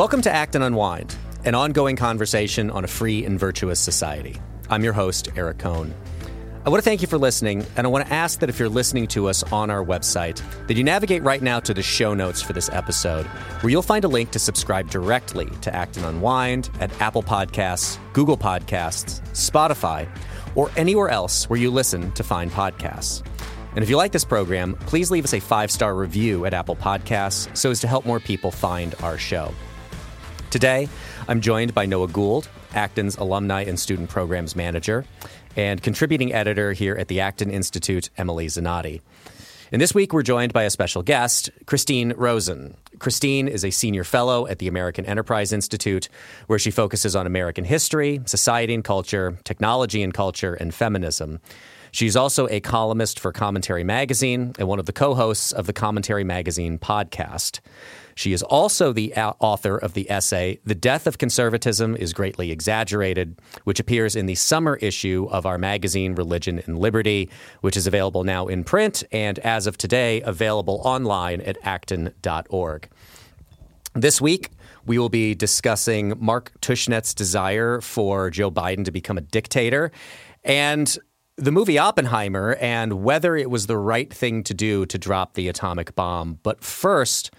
Welcome to Acton Unwind, an ongoing conversation on a free and virtuous society. I'm your host, Eric Kohn. I want to thank you for listening, and I want to ask that if you're listening to us on our website, that you navigate right now to the show notes for this episode, where you'll find a link to subscribe directly to Acton Unwind at Apple Podcasts, Google Podcasts, Spotify, or anywhere else where you listen to find podcasts. And if you like this program, please leave us a five star review at Apple Podcasts so as to help more people find our show. Today, I'm joined by Noah Gould, Acton's Alumni and Student Programs Manager, and contributing editor here at the Acton Institute, Emily Zanotti. And this week, we're joined by a special guest, Christine Rosen. Christine is a senior fellow at the American Enterprise Institute, where she focuses on American history, society and culture, technology and culture, and feminism. She's also a columnist for Commentary Magazine and one of the co hosts of the Commentary Magazine podcast. She is also the author of the essay, The Death of Conservatism is Greatly Exaggerated, which appears in the summer issue of our magazine, Religion and Liberty, which is available now in print and, as of today, available online at acton.org. This week, we will be discussing Mark Tushnet's desire for Joe Biden to become a dictator and the movie Oppenheimer and whether it was the right thing to do to drop the atomic bomb. But first,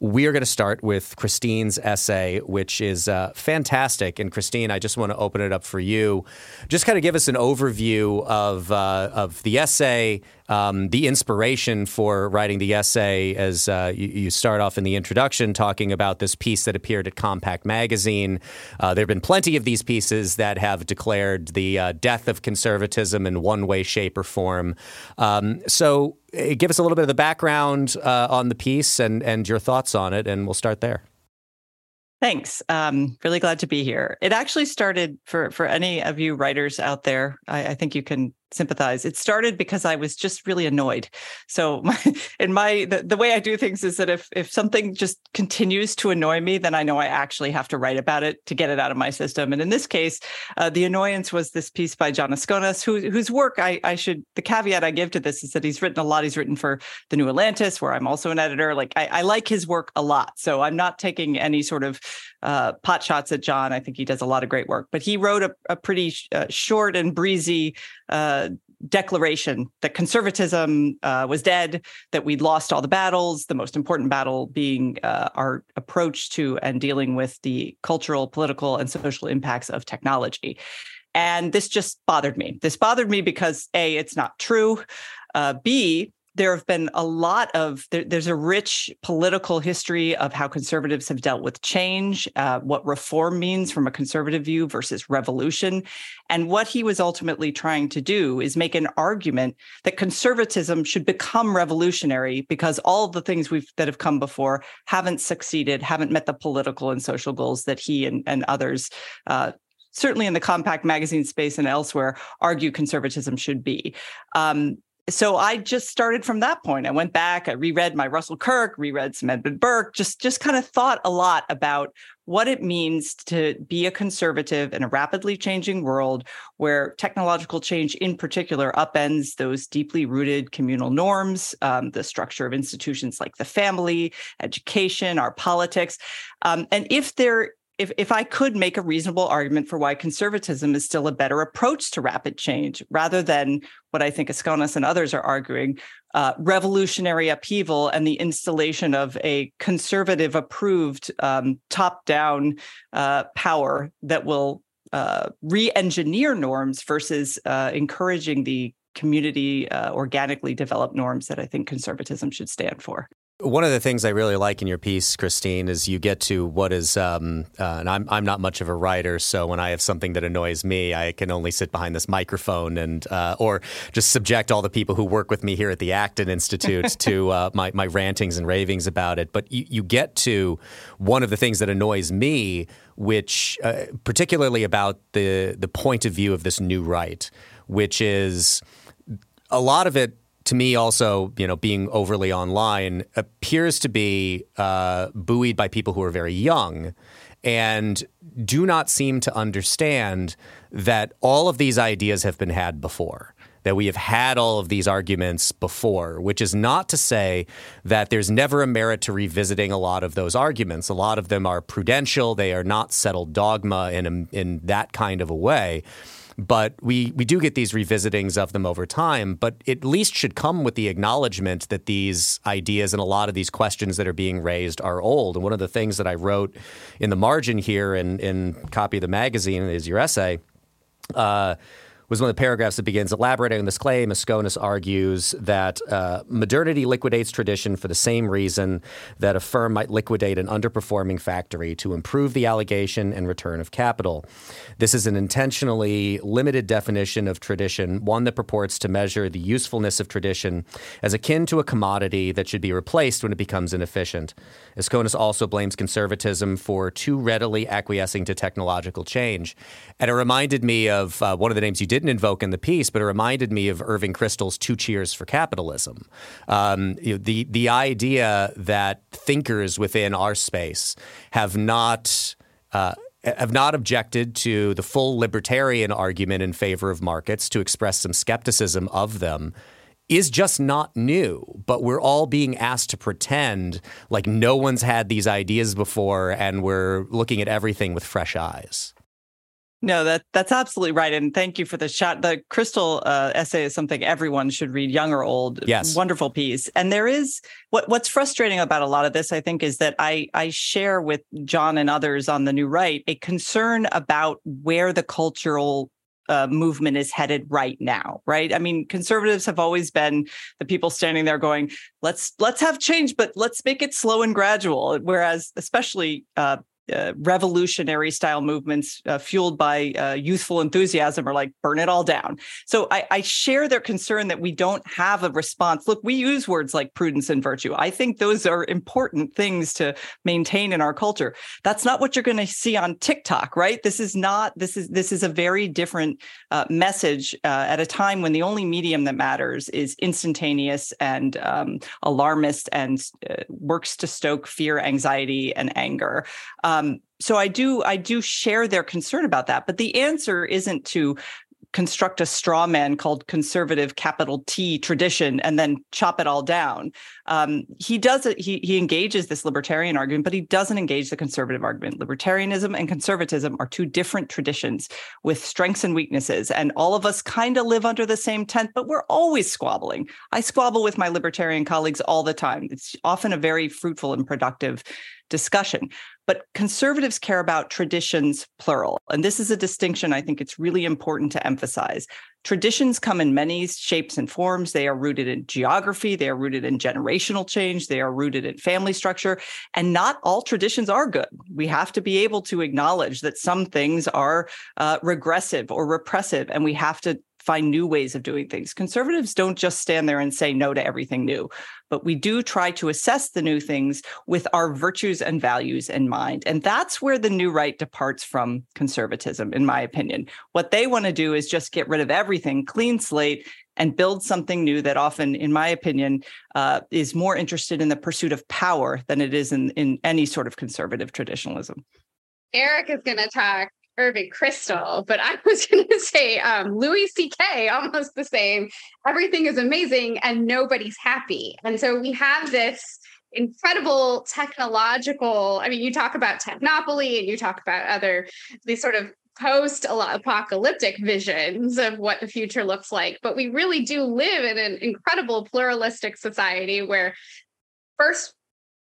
we are going to start with Christine's essay, which is uh, fantastic. And Christine, I just want to open it up for you. Just kind of give us an overview of uh, of the essay, um, the inspiration for writing the essay. As uh, you, you, start off in the introduction, talking about this piece that appeared at Compact Magazine. Uh, there have been plenty of these pieces that have declared the uh, death of conservatism in one way, shape, or form. Um, so Eh, give us a little bit of the background uh, on the piece and, and your thoughts on it, and we'll start there. Thanks. Um, really glad to be here. It actually started for for any of you writers out there. I, I think you can sympathize. It started because I was just really annoyed. So my, in my the, the way I do things is that if if something just continues to annoy me, then I know I actually have to write about it to get it out of my system. And in this case, uh, the annoyance was this piece by Jon Askonas, who, whose work I, I should the caveat I give to this is that he's written a lot. He's written for the New Atlantis, where I'm also an editor. Like I, I like his work a lot. So I'm not taking any sort of uh, pot shots at Jon. I think he does a lot of great work. But he wrote a, a pretty uh, short and breezy uh, declaration that conservatism uh, was dead, that we'd lost all the battles, the most important battle being uh, our approach to and dealing with the cultural, political, and social impacts of technology. And this just bothered me. This bothered me because A, it's not true. Uh, B, there have been a lot of there, there's a rich political history of how conservatives have dealt with change uh, what reform means from a conservative view versus revolution. And what he was ultimately trying to do is make an argument that conservatism should become revolutionary because all the things we've that have come before haven't succeeded haven't met the political and social goals that he and, and others uh, certainly in the compact magazine space and elsewhere argue conservatism should be. Um, so I just started from that point. I went back, I reread my Russell Kirk, reread some Edmund Burke, just just kind of thought a lot about what it means to be a conservative in a rapidly changing world where technological change in particular upends those deeply rooted communal norms, um, the structure of institutions like the family, education, our politics. Um, and if there if, if I could make a reasonable argument for why conservatism is still a better approach to rapid change, rather than what I think Askonas and others are arguing, uh, revolutionary upheaval and the installation of a conservative approved um, top down uh, power that will uh, re engineer norms versus uh, encouraging the community uh, organically developed norms that I think conservatism should stand for. One of the things I really like in your piece, Christine, is you get to what is, um, uh, and I'm I'm not much of a writer, so when I have something that annoys me, I can only sit behind this microphone and uh, or just subject all the people who work with me here at the Acton Institute to uh, my my rantings and ravings about it. But you, you get to one of the things that annoys me, which uh, particularly about the the point of view of this new right, which is a lot of it to me, also, you know, being overly online appears to be uh, buoyed by people who are very young and do not seem to understand that all of these ideas have been had before. that we have had all of these arguments before, which is not to say that there's never a merit to revisiting a lot of those arguments. A lot of them are prudential, they are not settled dogma in, in that kind of a way. But we, we do get these revisitings of them over time, but at least should come with the acknowledgement that these ideas and a lot of these questions that are being raised are old. And one of the things that I wrote in the margin here in, in copy of the magazine is your essay. Uh, was one of the paragraphs that begins elaborating on this claim. Askonas argues that uh, modernity liquidates tradition for the same reason that a firm might liquidate an underperforming factory to improve the allocation and return of capital. This is an intentionally limited definition of tradition, one that purports to measure the usefulness of tradition as akin to a commodity that should be replaced when it becomes inefficient. Askonas also blames conservatism for too readily acquiescing to technological change. And it reminded me of uh, one of the names you did didn't invoke in the piece, but it reminded me of Irving Kristol's Two Cheers for Capitalism. Um, you know, the, the idea that thinkers within our space have not. Uh, have not objected to the full libertarian argument in favor of markets to express some skepticism of them is just not new, but we're all being asked to pretend like no one's had these ideas before and we're looking at everything with fresh eyes. No, that that's absolutely right, and thank you for the shot. The Kristol uh, essay is something everyone should read, young or old. Yes, wonderful piece. And there is what what's frustrating about a lot of this, I think, is that I I share with Jon and others on the New Right a concern about where the cultural uh, movement is headed right now right i mean conservatives have always been the people standing there going let's let's have change but let's make it slow and gradual whereas especially uh, uh, revolutionary style movements uh, fueled by uh, youthful enthusiasm are like burn it all down. So I, I, share their concern that we don't have a response. Look, we use words like prudence and virtue. I think those are important things to maintain in our culture. That's not what you're going to see on TikTok, right? This is not. This is this is a very different uh, message uh, at a time when the only medium that matters is instantaneous and um, alarmist and works to stoke fear, anxiety, and anger. Um, so I do I do share their concern about that, but the answer isn't to construct a straw man called conservative capital T tradition and then chop it all down. Um, he does it, he he engages this libertarian argument, but he doesn't engage the conservative argument. Libertarianism and conservatism are two different traditions with strengths and weaknesses. And all of us kind of live under the same tent, but we're always squabbling. I squabble with my libertarian colleagues all the time. It's often a very fruitful and productive discussion. But conservatives care about traditions, plural. And this is a distinction I think it's really important to emphasize. Traditions come in many shapes and forms. They are rooted in geography, they are rooted in generational change, they are rooted in family structure. And not all traditions are good. We have to be able to acknowledge that some things are uh, regressive or repressive, and we have to find new ways of doing things. Conservatives don't just stand there and say no to everything new, but we do try to assess the new things with our virtues and values in mind. And that's where the new right departs from conservatism, in my opinion. What they want to do is just get rid of everything, clean slate, and build something new that often, in my opinion, uh, is more interested in the pursuit of power than it is in, in any sort of conservative traditionalism. Eric is going to talk Irving Kristol, but I was going to say um, Louis C.K. almost the same. Everything is amazing and nobody's happy. And so we have this incredible technological. I mean, you talk about technopoly and you talk about other these sort of post apocalyptic visions of what the future looks like. But we really do live in an incredible pluralistic society where first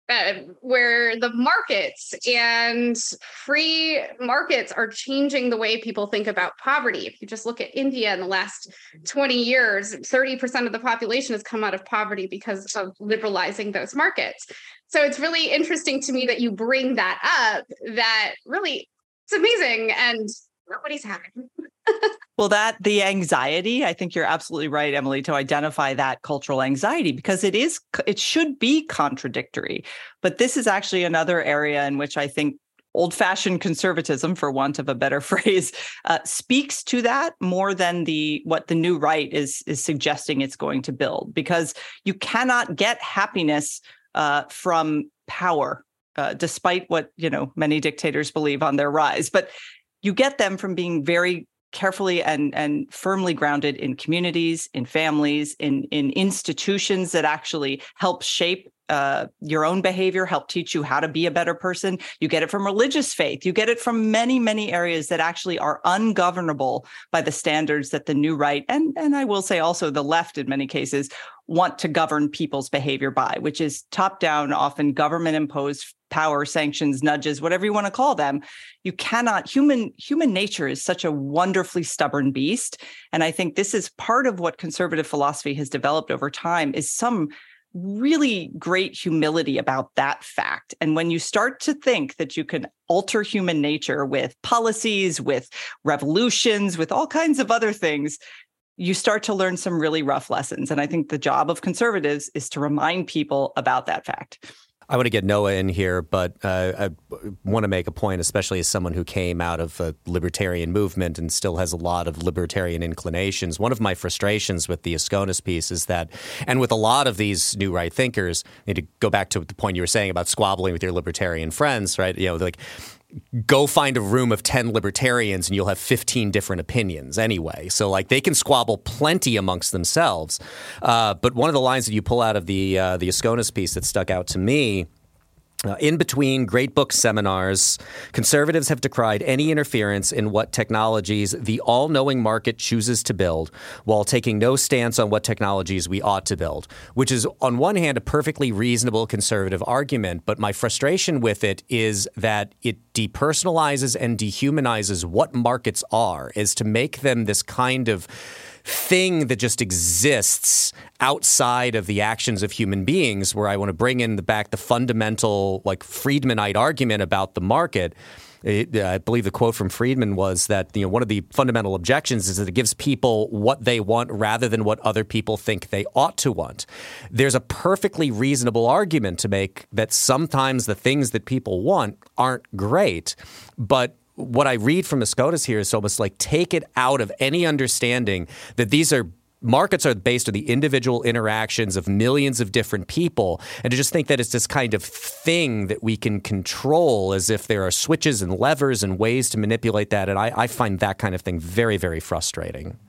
uh, where the markets and free markets are changing the way people think about poverty. If you just look at India in the last 20 years, 30% of the population has come out of poverty because of liberalizing those markets. So it's really interesting to me that you bring that up, that really it's amazing and nobody's happy. well, that the anxiety, I think you're absolutely right, Emily, to identify that cultural anxiety because it is, it should be contradictory. But this is actually another area in which I think old fashioned conservatism, for want of a better phrase, uh, speaks to that more than the what the new right is is suggesting it's going to build. Because you cannot get happiness uh, from power, uh, despite what you know many dictators believe on their rise. But you get them from being very carefully and and firmly grounded in communities in families in in institutions that actually help shape uh, your own behavior, help teach you how to be a better person. You get it from religious faith. You get it from many, many areas that actually are ungovernable by the standards that the new right and and I will say also the left in many cases want to govern people's behavior by, which is top down, often government imposed power, sanctions, nudges, whatever you want to call them. You cannot human human nature is such a wonderfully stubborn beast, and I think this is part of what conservative philosophy has developed over time is some really great humility about that fact. And when you start to think that you can alter human nature with policies, with revolutions, with all kinds of other things, you start to learn some really rough lessons. And I think the job of conservatives is to remind people about that fact. I want to get Noah in here, but uh, I want to make a point, especially as someone who came out of a libertarian movement and still has a lot of libertarian inclinations. One of my frustrations with the Askonas piece is that, and with a lot of these new right thinkers, I need to go back to the point you were saying about squabbling with your libertarian friends, right? You know, like go find a room of 10 libertarians and you'll have 15 different opinions anyway. So, like, they can squabble plenty amongst themselves. Uh, but one of the lines that you pull out of the, uh, the Askonas piece that stuck out to me uh, in between great book seminars, conservatives have decried any interference in what technologies the all knowing market chooses to build while taking no stance on what technologies we ought to build, which is, on one hand, a perfectly reasonable conservative argument. But my frustration with it is that it depersonalizes and dehumanizes what markets are, is to make them this kind of thing that just exists outside of the actions of human beings, where I want to bring in the back the fundamental, like Friedmanite argument about the market. It, uh, I believe the quote from Friedman was that you know one of the fundamental objections is that it gives people what they want rather than what other people think they ought to want. There's a perfectly reasonable argument to make that sometimes the things that people want aren't great, but what I read from Askonas here is almost like take it out of any understanding that these are markets are based on the individual interactions of millions of different people and to just think that it's this kind of thing that we can control as if there are switches and levers and ways to manipulate that and I, I find that kind of thing very very frustrating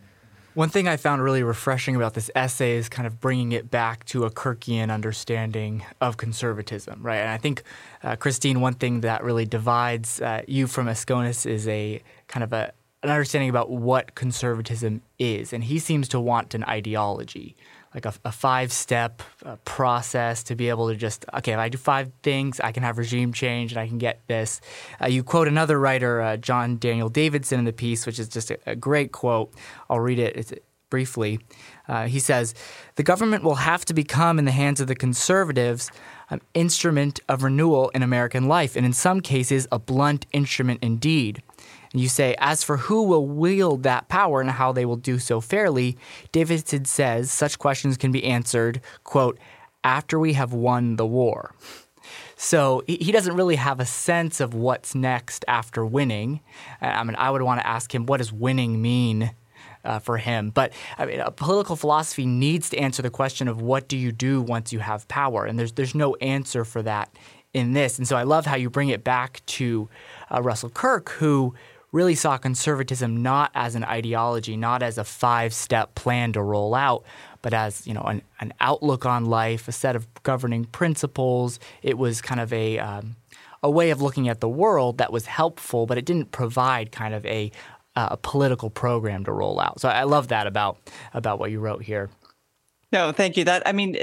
one thing I found really refreshing about this essay is kind of bringing it back to a Kirkian understanding of conservatism, right? And I think, uh, Christine, one thing that really divides uh, you from Askonas is a kind of a, an understanding about what conservatism is. And he seems to want an ideology like a, a five step uh, process to be able to just okay if i do five things i can have regime change and i can get this. Uh, you quote another writer uh, john daniel davidson in the piece which is just a, a great quote. I'll read it it's, briefly. Uh, he says the government will have to become in the hands of the conservatives an instrument of renewal in american life and in some cases a blunt instrument indeed and you say, as for who will wield that power and how they will do so fairly, Davidson says such questions can be answered, quote, after we have won the war. So he doesn't really have a sense of what's next after winning. I mean, I would want to ask him, what does winning mean uh, for him? But I mean, political philosophy needs to answer the question of what do you do once you have power, and there's there's no answer for that in this. And so I love how you bring it back to uh, Russell Kirk, who really saw conservatism not as an ideology, not as a five step plan to roll out, but as you know an, an, outlook on life, a set of governing principles. It was kind of a um, a way of looking at the world that was helpful, but it didn't provide kind of a a political program to roll out. So I love that about about what you wrote here. No, thank you. That I mean,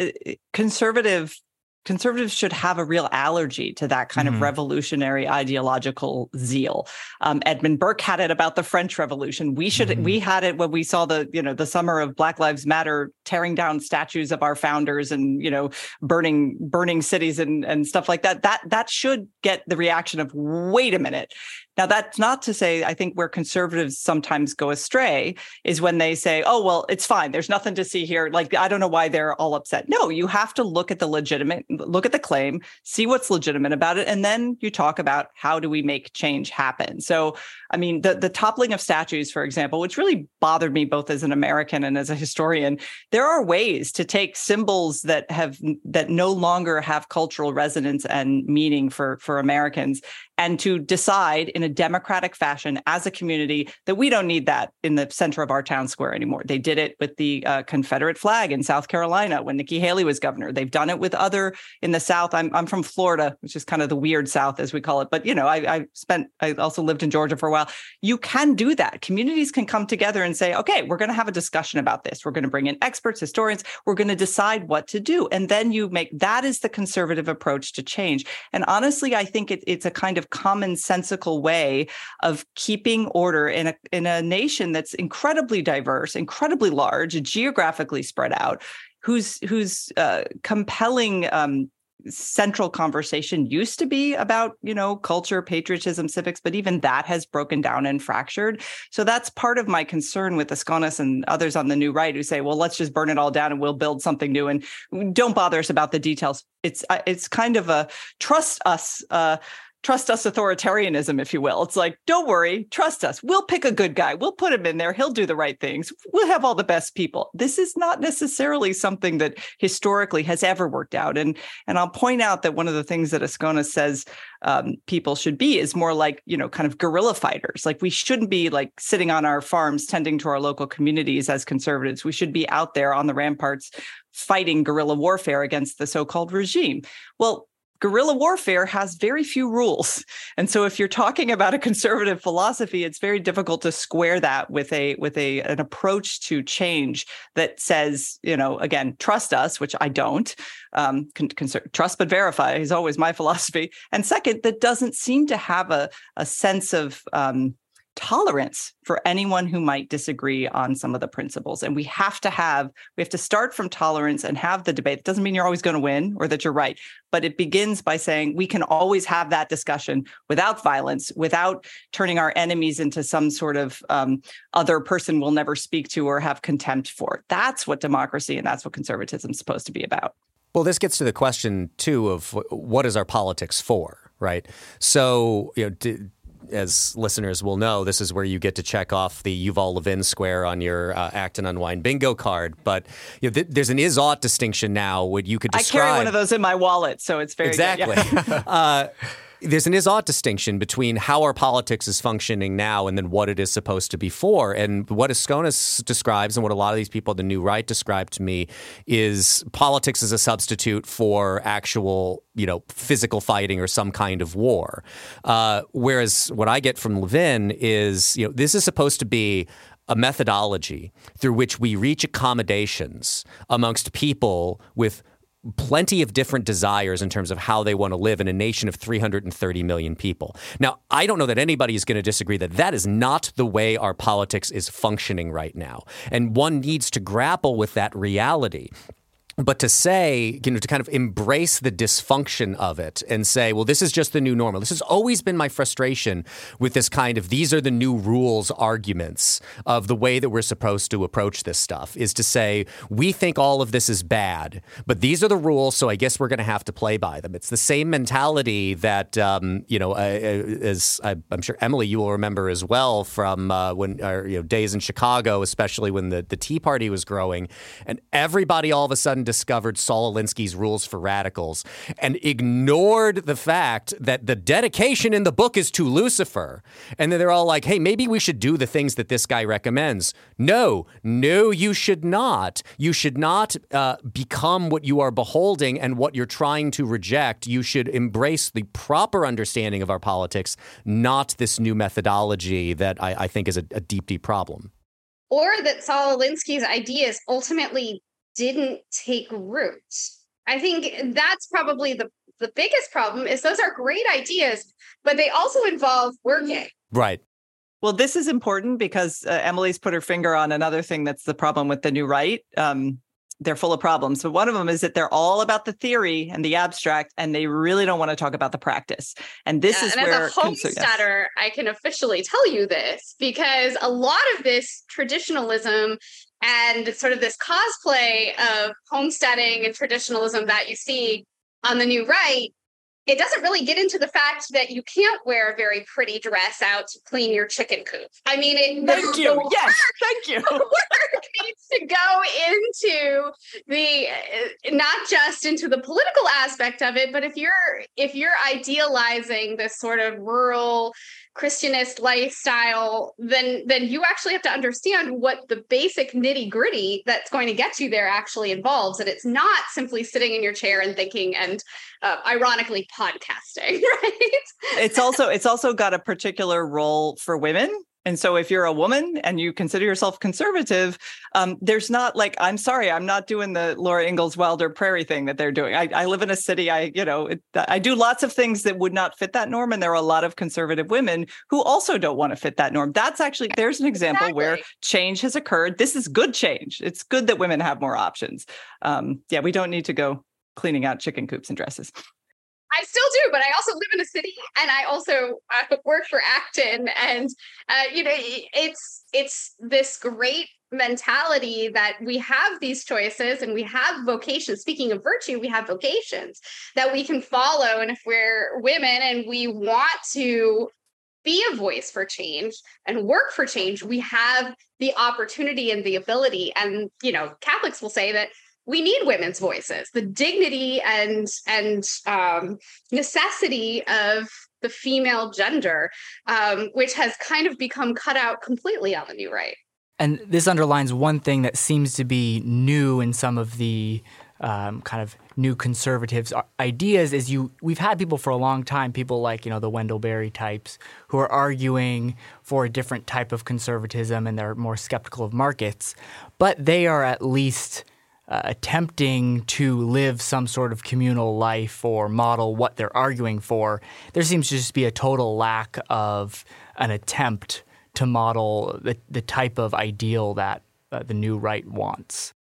conservative conservatives should have a real allergy to that kind mm-hmm. of revolutionary ideological zeal. Um, Edmund Burke had it about the French Revolution. We should mm-hmm. we had it when we saw the you know the summer of Black Lives Matter tearing down statues of our founders and you know burning burning cities and and stuff like that. That that should get the reaction of wait a minute. Now, that's not to say I think where conservatives sometimes go astray is when they say, oh, well, it's fine. There's nothing to see here. Like, I don't know why they're all upset. No, you have to look at the legitimate, look at the claim, see what's legitimate about it. And then you talk about how do we make change happen. So, I mean, the, the toppling of statues, for example, which really bothered me both as an American and as a historian, there are ways to take symbols that have, that no longer have cultural resonance and meaning for, for Americans and to decide in a democratic fashion as a community that we don't need that in the center of our town square anymore. They did it with the uh, Confederate flag in South Carolina when Nikki Haley was governor. They've done it with other in the South. I'm, I'm from Florida, which is kind of the weird South, as we call it. But, you know, I, I spent, I also lived in Georgia for a while. You can do that. Communities can come together and say, okay, we're going to have a discussion about this. We're going to bring in experts, historians. We're going to decide what to do. And then you make that is the conservative approach to change. And honestly, I think it, it's a kind of commonsensical way of keeping order in a in a nation that's incredibly diverse, incredibly large, geographically spread out, whose whose uh, compelling um, central conversation used to be about you know culture patriotism civics but even that has broken down and fractured. So that's part of my concern with Askonas and others on the new right who say well let's just burn it all down and we'll build something new and don't bother us about the details. It's uh, it's kind of a trust us uh, trust us authoritarianism, if you will. It's like, don't worry, trust us. We'll pick a good guy. We'll put him in there. He'll do the right things. We'll have all the best people. This is not necessarily something that historically has ever worked out. And and I'll point out that one of the things that Askonas says um, people should be is more like you know kind of guerrilla fighters. Like we shouldn't be like sitting on our farms tending to our local communities as conservatives. We should be out there on the ramparts fighting guerrilla warfare against the so-called regime. Well, guerrilla warfare has very few rules. And so if you're talking about a conservative philosophy, it's very difficult to square that with a with a an approach to change that says, you know, again, trust us, which I don't. Um, con- con- trust but verify is always my philosophy. And second, that doesn't seem to have a a sense of um, tolerance for anyone who might disagree on some of the principles and we have to have we have to start from tolerance and have the debate. It doesn't mean you're always going to win or that you're right but it begins by saying we can always have that discussion without violence without turning our enemies into some sort of um, other person we'll never speak to or have contempt for. That's what democracy and that's what conservatism is supposed to be about. Well this gets to the question too of what is our politics for right? So you know as listeners will know, this is where you get to check off the Yuval Levin square on your uh, Acton Unwind bingo card. But you know, th- there's an is ought distinction now. Would you could describe. I carry one of those in my wallet, so it's very exactly. Yeah. uh, there's an is ought distinction between how our politics is functioning now and then what it is supposed to be for. And what Askonas describes and what a lot of these people, the new right, describe to me is politics as a substitute for actual, you know, physical fighting or some kind of war. Uh, whereas what I get from Levin is, you know, this is supposed to be a methodology through which we reach accommodations amongst people with plenty of different desires in terms of how they want to live in a nation of 330 million people. Now, I don't know that anybody is going to disagree that that is not the way our politics is functioning right now. And one needs to grapple with that reality but to say, you know, to kind of embrace the dysfunction of it and say, well, this is just the new normal. This has always been my frustration with this kind of these are the new rules arguments of the way that we're supposed to approach this stuff is to say, we think all of this is bad, but these are the rules, so I guess we're going to have to play by them. It's the same mentality that, um, you know, uh, as I, am sure Emily, you will remember as well from uh, when, uh, you know, days in Chicago, especially when the, the Tea Party was growing, and everybody all of a sudden discovered Saul Alinsky's rules for radicals and ignored the fact that the dedication in the book is to Lucifer. And then they're all like, hey, maybe we should do the things that this guy recommends. No, no, you should not. You should not uh, become what you are beholding and what you're trying to reject. You should embrace the proper understanding of our politics, not this new methodology that I, I think is a, a deep, deep problem or that Saul Alinsky's ideas ultimately didn't take root. I think that's probably the the biggest problem is those are great ideas, but they also involve working. Right. Well, this is important because uh, Emily's put her finger on another thing that's the problem with the new right. Um, they're full of problems. But one of them is that they're all about the theory and the abstract, and they really don't want to talk about the practice. And this yeah, is and where as a homesteader, yes. I can officially tell you this because a lot of this traditionalism and sort of this cosplay of homesteading and traditionalism that you see on the new right it doesn't really get into the fact that you can't wear a very pretty dress out to clean your chicken coop. I mean, it, thank the, you. The yes, thank you. The work needs to go into the uh, not just into the political aspect of it, but if you're if you're idealizing this sort of rural Christianist lifestyle, then then you actually have to understand what the basic nitty gritty that's going to get you there actually involves, and it's not simply sitting in your chair and thinking and uh, ironically podcasting, right? it's also it's also got a particular role for women and so if you're a woman and you consider yourself conservative, um, there's not like, I'm sorry, I'm not doing the Laura Ingalls Wilder prairie thing that they're doing. I, I live in a city, I, you know, it, I do lots of things that would not fit that norm. And there are a lot of conservative women who also don't want to fit that norm. That's actually, there's an example exactly. where change has occurred. This is good change. It's good that women have more options. Um, yeah, we don't need to go cleaning out chicken coops and dresses. I still do, but I also live in a city, and I also work for Acton, and uh, you know, it's it's this great mentality that we have these choices and we have vocations. Speaking of virtue, we have vocations that we can follow, and if we're women and we want to be a voice for change and work for change, we have the opportunity and the ability. And you know, Catholics will say that we need women's voices. The dignity and and um, necessity of the female gender um, which has kind of become cut out completely on the new right. And this underlines one thing that seems to be new in some of the um, kind of new conservatives ideas is you we've had people for a long time people like you know the Wendell Berry types who are arguing for a different type of conservatism and they're more skeptical of markets but they are at least uh, attempting to live some sort of communal life or model what they're arguing for, there seems to just be a total lack of an attempt to model the, the type of ideal that uh, the new right wants.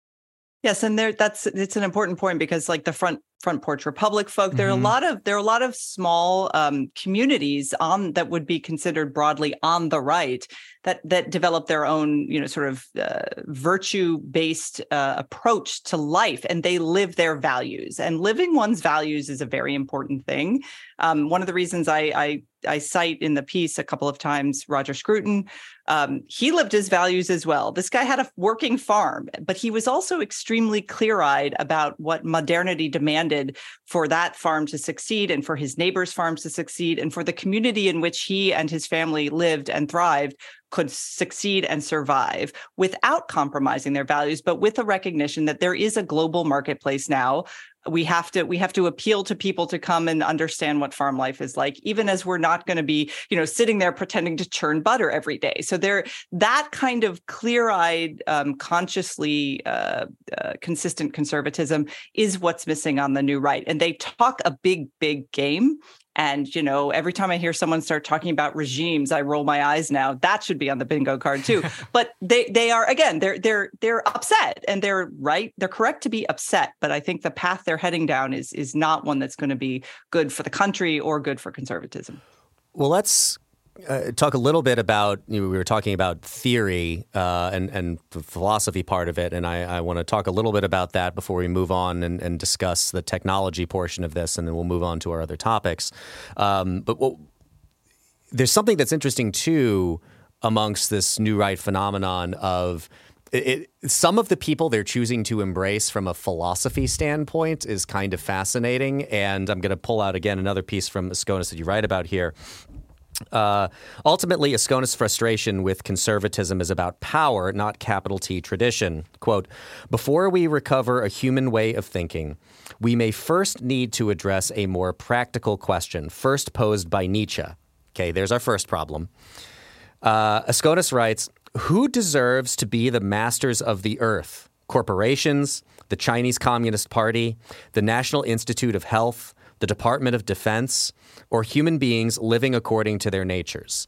Yes, and there that's it's an important point because like the front front porch republic folk there are mm-hmm. a lot of there are a lot of small um, communities on that would be considered broadly on the right that that develop their own you know sort of uh, virtue based uh, approach to life and they live their values and living one's values is a very important thing um, one of the reasons I, I I cite in the piece a couple of times Roger Scruton. Um, he lived his values as well. This guy had a working farm, but he was also extremely clear eyed about what modernity demanded for that farm to succeed and for his neighbors' farms to succeed and for the community in which he and his family lived and thrived could succeed and survive without compromising their values but with a recognition that there is a global marketplace now. We have to we have to appeal to people to come and understand what farm life is like even as we're not going to be you know sitting there pretending to churn butter every day. So there that kind of clear-eyed um, consciously uh, uh, consistent conservatism is what's missing on the new right. And they talk a big big game and, you know, every time I hear someone start talking about regimes, I roll my eyes now. That should be on the bingo card too. but they they are again, they're they're they're upset and they're right. They're correct to be upset. But I think the path they're heading down is is not one that's going to be good for the country or good for conservatism. Well, let's uh, talk a little bit about you know, we were talking about theory uh, and and the philosophy part of it, and I, I want to talk a little bit about that before we move on and, and, discuss the technology portion of this, and then we'll move on to our other topics. Um, but what, there's something that's interesting too amongst this new right phenomenon of. It, it, some of the people they're choosing to embrace from a philosophy standpoint is kind of fascinating. And I'm going to pull out again another piece from Askonas that you write about here. Uh, ultimately, Askonas' frustration with conservatism is about power, not capital T tradition. Quote Before we recover a human way of thinking, we may first need to address a more practical question, first posed by Nietzsche. Okay, there's our first problem. Uh, Askonas writes Who deserves to be the masters of the earth? Corporations, the Chinese Communist Party, the National Institute of Health, the Department of Defense, or human beings living according to their natures?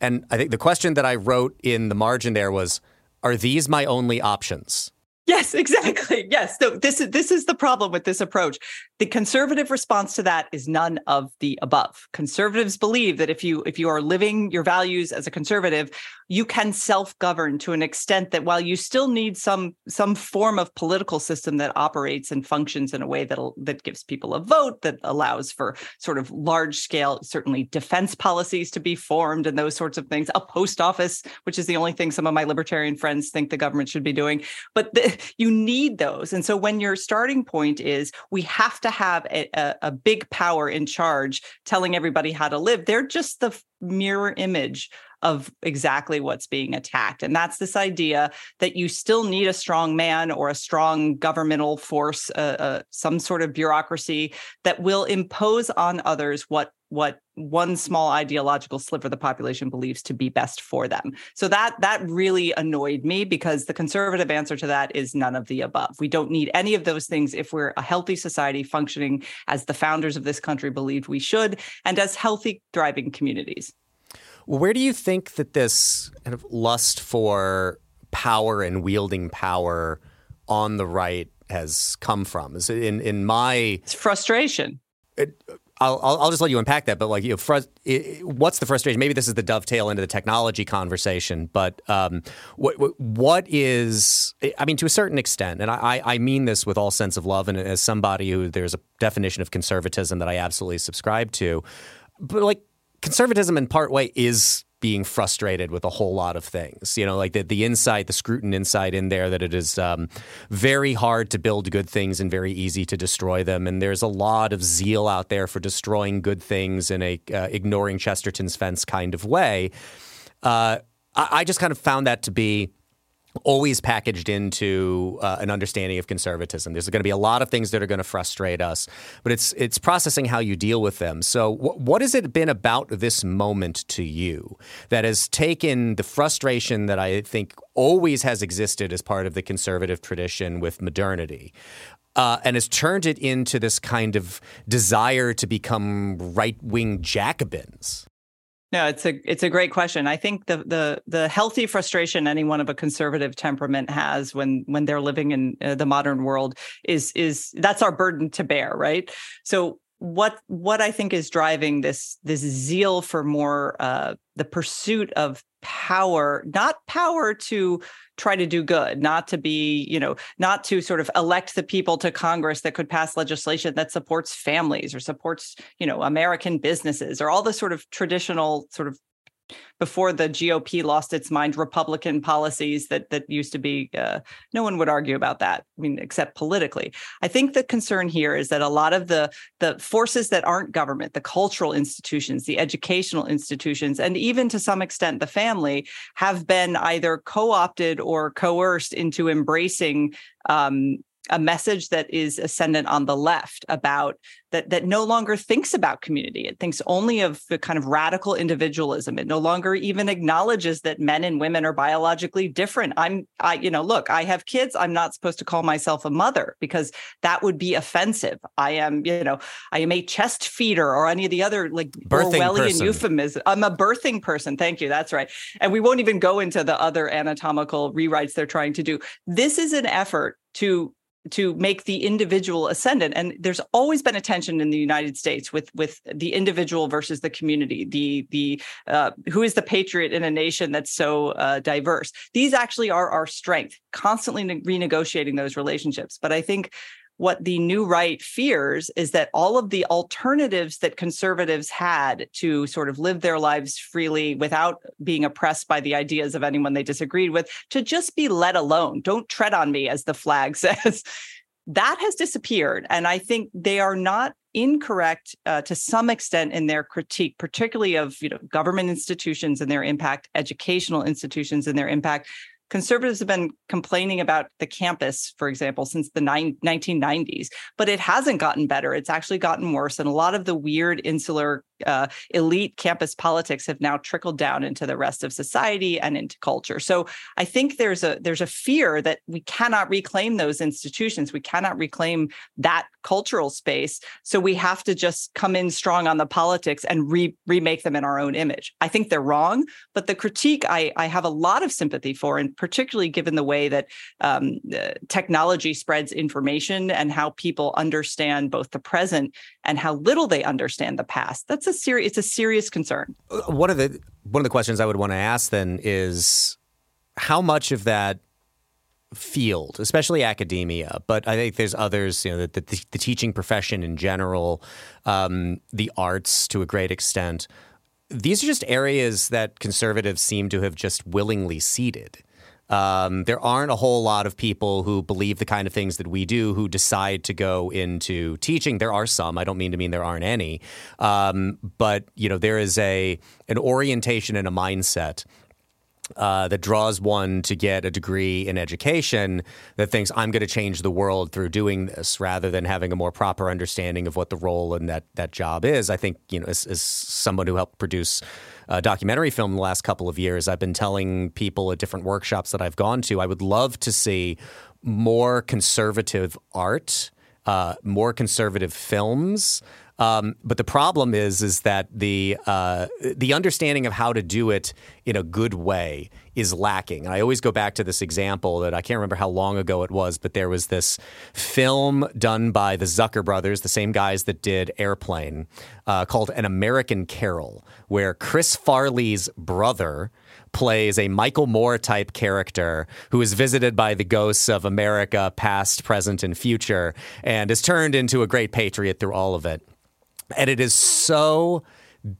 And I think the question that I wrote in the margin there was Are these my only options? Yes, exactly. Yes. So this is this is the problem with this approach. The conservative response to that is none of the above. Conservatives believe that if you if you are living your values as a conservative, you can self-govern to an extent that while you still need some some form of political system that operates and functions in a way that that gives people a vote that allows for sort of large scale certainly defense policies to be formed and those sorts of things, a post office, which is the only thing some of my libertarian friends think the government should be doing. But the, you need those. And so when your starting point is we have to have a, a, a big power in charge telling everybody how to live, they're just the mirror image of exactly what's being attacked. And that's this idea that you still need a strong man or a strong governmental force, uh, uh, some sort of bureaucracy that will impose on others what what one small ideological sliver of the population believes to be best for them. So that that really annoyed me because the conservative answer to that is none of the above. We don't need any of those things if we're a healthy society functioning as the founders of this country believed we should and as healthy thriving communities. Where do you think that this kind of lust for power and wielding power on the right has come from? Is it in in my it's frustration. It, I'll, I'll just let you unpack that, but like, you know, frust- it, what's the frustration? Maybe this is the dovetail into the technology conversation, but um, what what is? I mean, to a certain extent, and I, I mean this with all sense of love, and as somebody who there's a definition of conservatism that I absolutely subscribe to, but like conservatism in part way is being frustrated with a whole lot of things. You know, like the, the insight, the Scruton insight in there that it is um, very hard to build good things and very easy to destroy them. And there's a lot of zeal out there for destroying good things in a uh, ignoring Chesterton's fence kind of way. Uh, I, I just kind of found that to be always packaged into uh, an understanding of conservatism. There's going to be a lot of things that are going to frustrate us, but it's it's processing how you deal with them. So, wh- what has it been about this moment to you that has taken the frustration that I think always has existed as part of the conservative tradition with modernity? Uh, and has turned it into this kind of desire to become right wing Jacobins. No, it's a it's a great question. I think the the the healthy frustration anyone of a conservative temperament has when when they're living in uh, the modern world is is that's our burden to bear, right? So what what I think is driving this this zeal for more uh, the pursuit of power, not power to try to do good, not to be, you know, not to sort of elect the people to Congress that could pass legislation that supports families or supports, you know, American businesses or all the sort of traditional sort of before the GOP lost its mind, Republican policies that that used to be. Uh, no one would argue about that. I mean, except politically. I think the concern here is that a lot of the the forces that aren't government, the cultural institutions, the educational institutions, and even to some extent the family, have been either co-opted or coerced into embracing um, a message that is ascendant on the left about that that no longer thinks about community. It thinks only of the kind of radical individualism. It no longer even acknowledges that men and women are biologically different. I'm i you know look i have kids. I'm not supposed to call myself a mother because that would be offensive. I am you know i am a chest feeder or any of the other like birthing orwellian person. euphemism. I'm a birthing person. Thank you. That's right. And we won't even go into the other anatomical rewrites they're trying to do. This is an effort to to make the individual ascendant. And there's always been a tension in the united states with with the individual versus the community the the uh, who is the patriot in a nation that's so uh, diverse. These actually are our strength constantly ne- renegotiating those relationships. But i think what the new right fears is that all of the alternatives that conservatives had to sort of live their lives freely without being oppressed by the ideas of anyone they disagreed with to just be let alone. Don't tread on me, as the flag says. that has disappeared. And I think they are not incorrect uh, to some extent in their critique, particularly of you know government institutions and their impact, educational institutions and their impact conservatives have been complaining about the campus, for example, since the 1990s, but it hasn't gotten better. It's actually gotten worse. And a lot of the weird insular uh, elite campus politics have now trickled down into the rest of society and into culture. So I think there's a there's a fear that we cannot reclaim those institutions. We cannot reclaim that cultural space. So we have to just come in strong on the politics and re- remake them in our own image. I think they're wrong, but the critique I, I have a lot of sympathy for, and particularly given the way that um, technology spreads information and how people understand both the present and how little they understand the past. That's a serious. It's a serious concern. Uh, one of the one of the questions I would want to ask then is how much of that field, especially academia, but I think there's others, you know, the, the, the teaching profession in general, um, the arts to a great extent. These are just areas that conservatives seem to have just willingly ceded. Um, there aren't a whole lot of people who believe the kind of things that we do who decide to go into teaching. There are some. I don't mean to mean there aren't any, um, but you know there is a an orientation and a mindset uh, that draws one to get a degree in education that thinks I'm going to change the world through doing this rather than having a more proper understanding of what the role in that that job is. I think you know as, as someone who helped produce a documentary film the last couple of years, I've been telling people at different workshops that I've gone to, I would love to see more conservative art, uh, more conservative films. Um, but the problem is, is that the uh, the understanding of how to do it in a good way is lacking. And I always go back to this example that I can't remember how long ago it was, but there was this film done by the Zucker brothers, the same guys that did Airplane, uh, called An American Carol, where Chris Farley's brother plays a Michael Moore type character who is visited by the ghosts of America, past, present, and future, and is turned into a great patriot through all of it. And it is so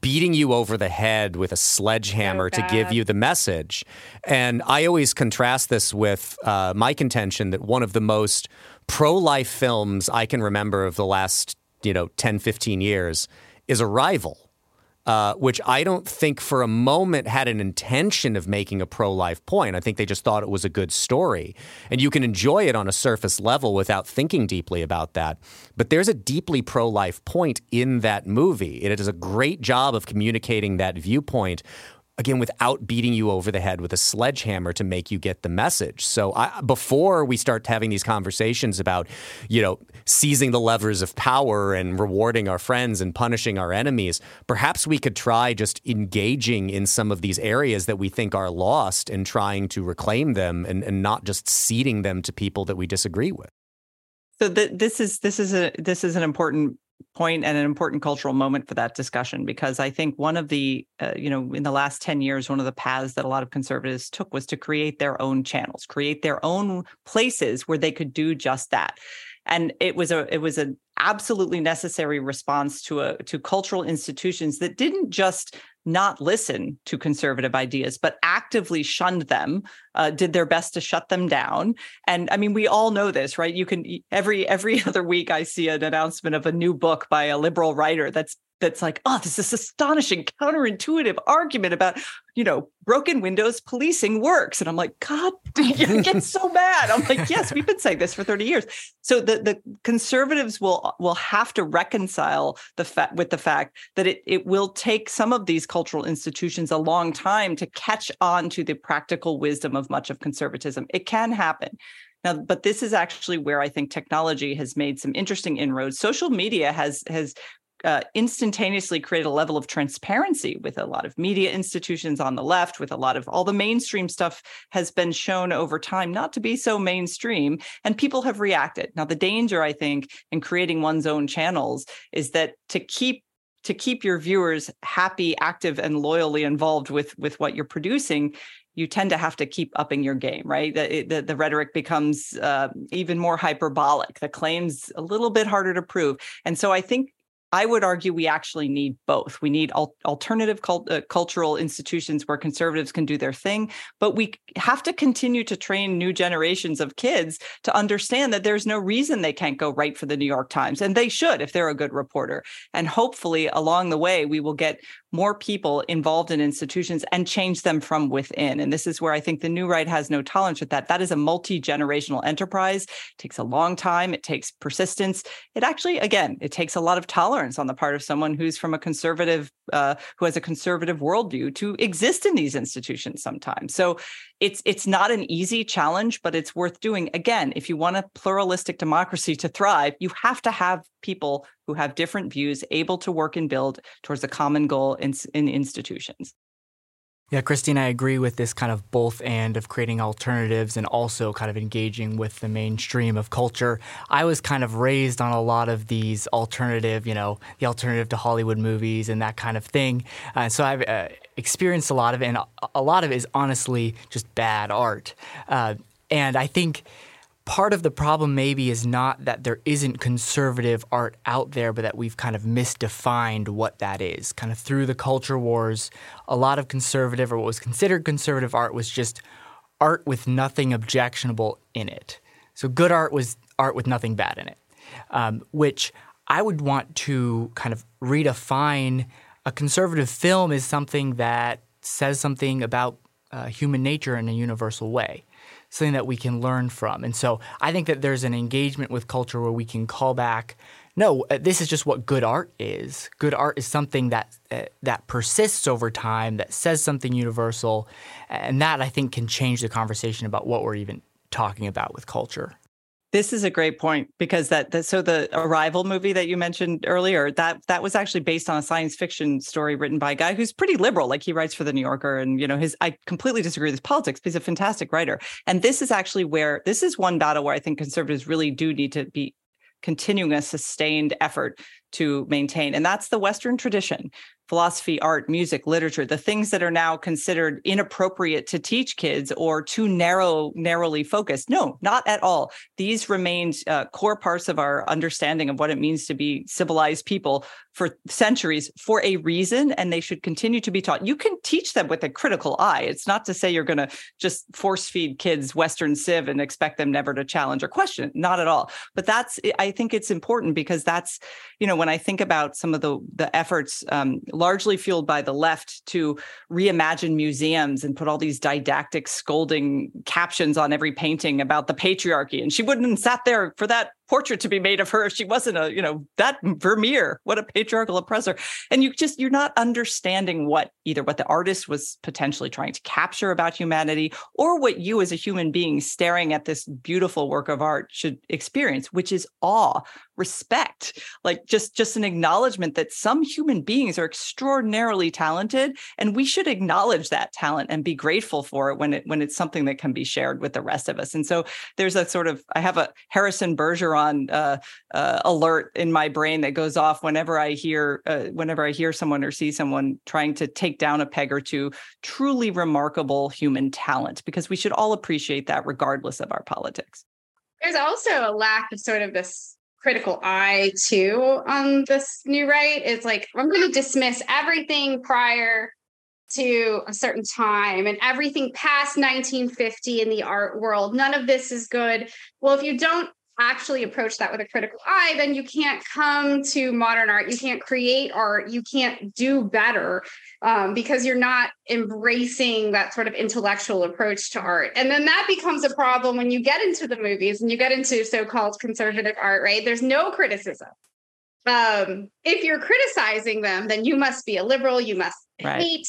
beating you over the head with a sledgehammer so to give you the message. And I always contrast this with uh, my contention that one of the most pro life films I can remember of the last, you know, 10, 15 years is Arrival uh, which I don't think for a moment had an intention of making a pro life point. I think they just thought it was a good story. And you can enjoy it on a surface level without thinking deeply about that. But there's a deeply pro life point in that movie. And it does a great job of communicating that viewpoint again without beating you over the head with a sledgehammer to make you get the message. So I, before we start having these conversations about, you know, seizing the levers of power and rewarding our friends and punishing our enemies, perhaps we could try just engaging in some of these areas that we think are lost and trying to reclaim them and, and not just ceding them to people that we disagree with. So th- this is this is a this is an important point and an important cultural moment for that discussion because I think one of the, uh, you know, in the last 10 years, one of the paths that a lot of conservatives took was to create their own channels, create their own places where they could do just that. And it was a it was an absolutely necessary response to a to cultural institutions that didn't just not listen to conservative ideas, but actively shunned them, uh, did their best to shut them down. And I mean, we all know this, right? You can every every other week I see an announcement of a new book by a liberal writer that's that's like, oh, this is this astonishing, counterintuitive argument about, you know, broken windows policing works. And I'm like, God, I get so mad. I'm like, yes, we've been saying this for 30 years. So the, the conservatives will will have to reconcile the fact with the fact that it it will take some of these cultural institutions a long time to catch on to the practical wisdom of much of conservatism. It can happen. Now, but this is actually where I think technology has made some interesting inroads. Social media has has uh, instantaneously create a level of transparency with a lot of media institutions on the left, with a lot of all the mainstream stuff has been shown over time not to be so mainstream, and people have reacted. Now, the danger, I think, in creating one's own channels is that to keep to keep your viewers happy, active, and loyally involved with with what you're producing, you tend to have to keep upping your game, right? The, the, the rhetoric becomes uh, even more hyperbolic. The claims a little bit harder to prove, and so I think I would argue we actually need both. We need al- alternative cult- uh, cultural institutions where conservatives can do their thing, but we have to continue to train new generations of kids to understand that there's no reason they can't go write for the New York Times, and they should if they're a good reporter. And hopefully, along the way, we will get more people involved in institutions and change them from within. And this is where I think the new right has no tolerance with that. That is a multi generational enterprise. It takes a long time. It takes persistence. It actually, again, it takes a lot of tolerance tolerance on the part of someone who's from a conservative, uh, who has a conservative worldview to exist in these institutions sometimes. So it's it's not an easy challenge, but it's worth doing. Again, if you want a pluralistic democracy to thrive, you have to have people who have different views able to work and build towards a common goal in, in institutions. Yeah, Christine, I agree with this kind of both and of creating alternatives and also kind of engaging with the mainstream of culture. I was kind of raised on a lot of these alternative, you know, the alternative to Hollywood movies and that kind of thing. Uh, so I've uh, experienced a lot of it, and a lot of it is honestly just bad art. Uh, and I think part of the problem maybe is not that there isn't conservative art out there, but that we've kind of misdefined what that is. Kind of through the culture wars, a lot of conservative or what was considered conservative art was just art with nothing objectionable in it. So good art was art with nothing bad in it, um, which I would want to kind of redefine. A conservative film is something that says something about uh, human nature in a universal way something that we can learn from. And so I think that there's an engagement with culture where we can call back. No, uh, this is just what good art is. Good art is something that uh, that persists over time, that says something universal, and that I think can change the conversation about what we're even talking about with culture. This is a great point because that, that, so the Arrival movie that you mentioned earlier that that was actually based on a science fiction story written by a guy who's pretty liberal like he writes for the New Yorker and you know his I completely disagree with his politics but he's a fantastic writer. And this is actually where this is one battle where I think conservatives really do need to be continuing a sustained effort to maintain and that's the western tradition philosophy, art, music, literature, the things that are now considered inappropriate to teach kids or too narrow, narrowly focused. No, not at all. These remained uh, core parts of our understanding of what it means to be civilized people for centuries for a reason, and they should continue to be taught. You can teach them with a critical eye. It's not to say you're going to just force feed kids Western Civ and expect them never to challenge or question. Not at all. But that's, I think it's important because that's, you know, when I think about some of the the efforts um, largely fueled by the left to reimagine museums and put all these didactic scolding captions on every painting about the patriarchy. And she wouldn't have sat there for that portrait to be made of her if she wasn't a you know that vermeer. What a patriarchal oppressor. And you just you're not understanding what either what the artist was potentially trying to capture about humanity or what you as a human being staring at this beautiful work of art should experience which is awe respect like just just an acknowledgement that some human beings are extraordinarily talented and we should acknowledge that talent and be grateful for it when it when it's something that can be shared with the rest of us. And so there's a sort of i have a harrison bergeron uh, uh, alert in my brain that goes off whenever I hear uh, whenever I hear someone or see someone trying to take down a peg or two. Truly remarkable human talent, because we should all appreciate that regardless of our politics. There's also a lack of sort of this critical eye too on this new right. It's like I'm going to dismiss everything prior to a certain time and everything past 1950 in the art world. None of this is good. Well, if you don't actually approach that with a critical eye, then you can't come to modern art. You can't create art. You can't do better um, because you're not embracing that sort of intellectual approach to art. And then that becomes a problem when you get into the movies and you get into so called conservative art, right? There's no criticism. Um, if you're criticizing them, then you must be a liberal. You must right. hate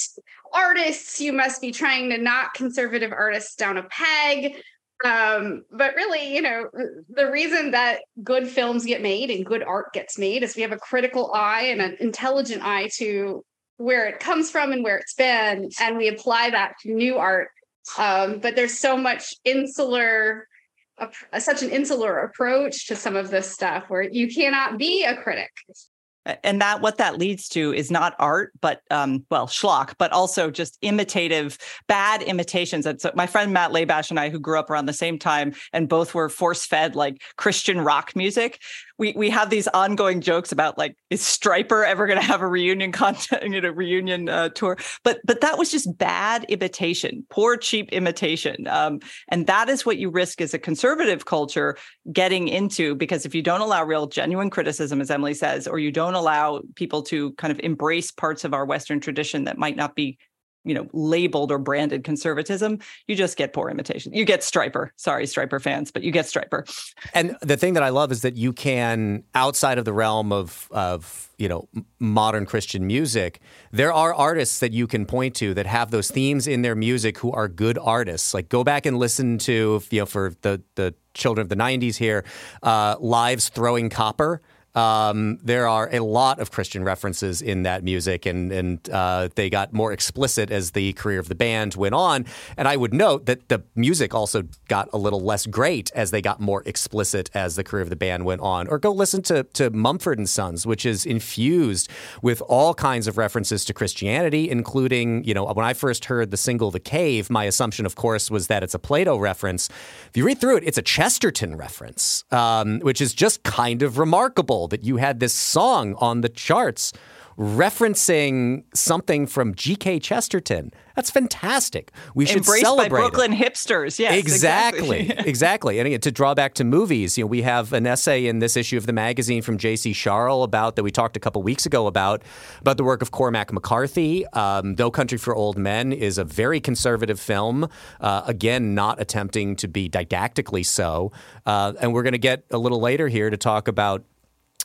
artists. You must be trying to knock conservative artists down a peg. Um, but really, you know, the reason that good films get made and good art gets made is we have a critical eye and an intelligent eye to where it comes from and where it's been, and we apply that to new art. Um, but there's so much insular, uh, such an insular approach to some of this stuff where you cannot be a critic and that what that leads to is not art but um, well schlock but also just imitative bad imitations. And so my friend matt Labash and i who grew up around the same time and both were force fed like christian rock music we we have these ongoing jokes about like is Stryper ever going to have a reunion content, you know, reunion uh, tour? But but that was just bad imitation, poor cheap imitation, um, and that is what you risk as a conservative culture getting into because if you don't allow real genuine criticism, as Emily says, or you don't allow people to kind of embrace parts of our Western tradition that might not be you know labeled or branded conservatism you just get poor imitation. You get Stryper. Sorry Stryper fans but you get Stryper. And the thing that i love is that you can outside of the realm of of you know modern christian music there are artists that you can point to that have those themes in their music who are good artists. Like go back and listen to you know for the the children of the 90s here uh, Live's Throwing Copper um, there are a lot of Christian references in that music, and and uh, they got more explicit as the career of the band went on. And I would note that the music also got a little less great as they got more explicit as the career of the band went on. Or go listen to to Mumford and Sons, which is infused with all kinds of references to Christianity, including you know when I first heard the single "The Cave," my assumption, of course, was that it's a Plato reference. If you read through it, it's a Chesterton reference, um, which is just kind of remarkable that you had this song on the charts referencing something from G.K. Chesterton. That's fantastic. We should Embraced celebrate by Brooklyn it. hipsters. Yes, exactly, exactly. exactly. And to draw back to movies, you know, we have an essay in this issue of the magazine from J.C. Sharle about that we talked a couple weeks ago about about the work of Cormac McCarthy. Um, no Country for Old Men is a very conservative film. Uh, again, not attempting to be didactically so. Uh, and we're going to get a little later here to talk about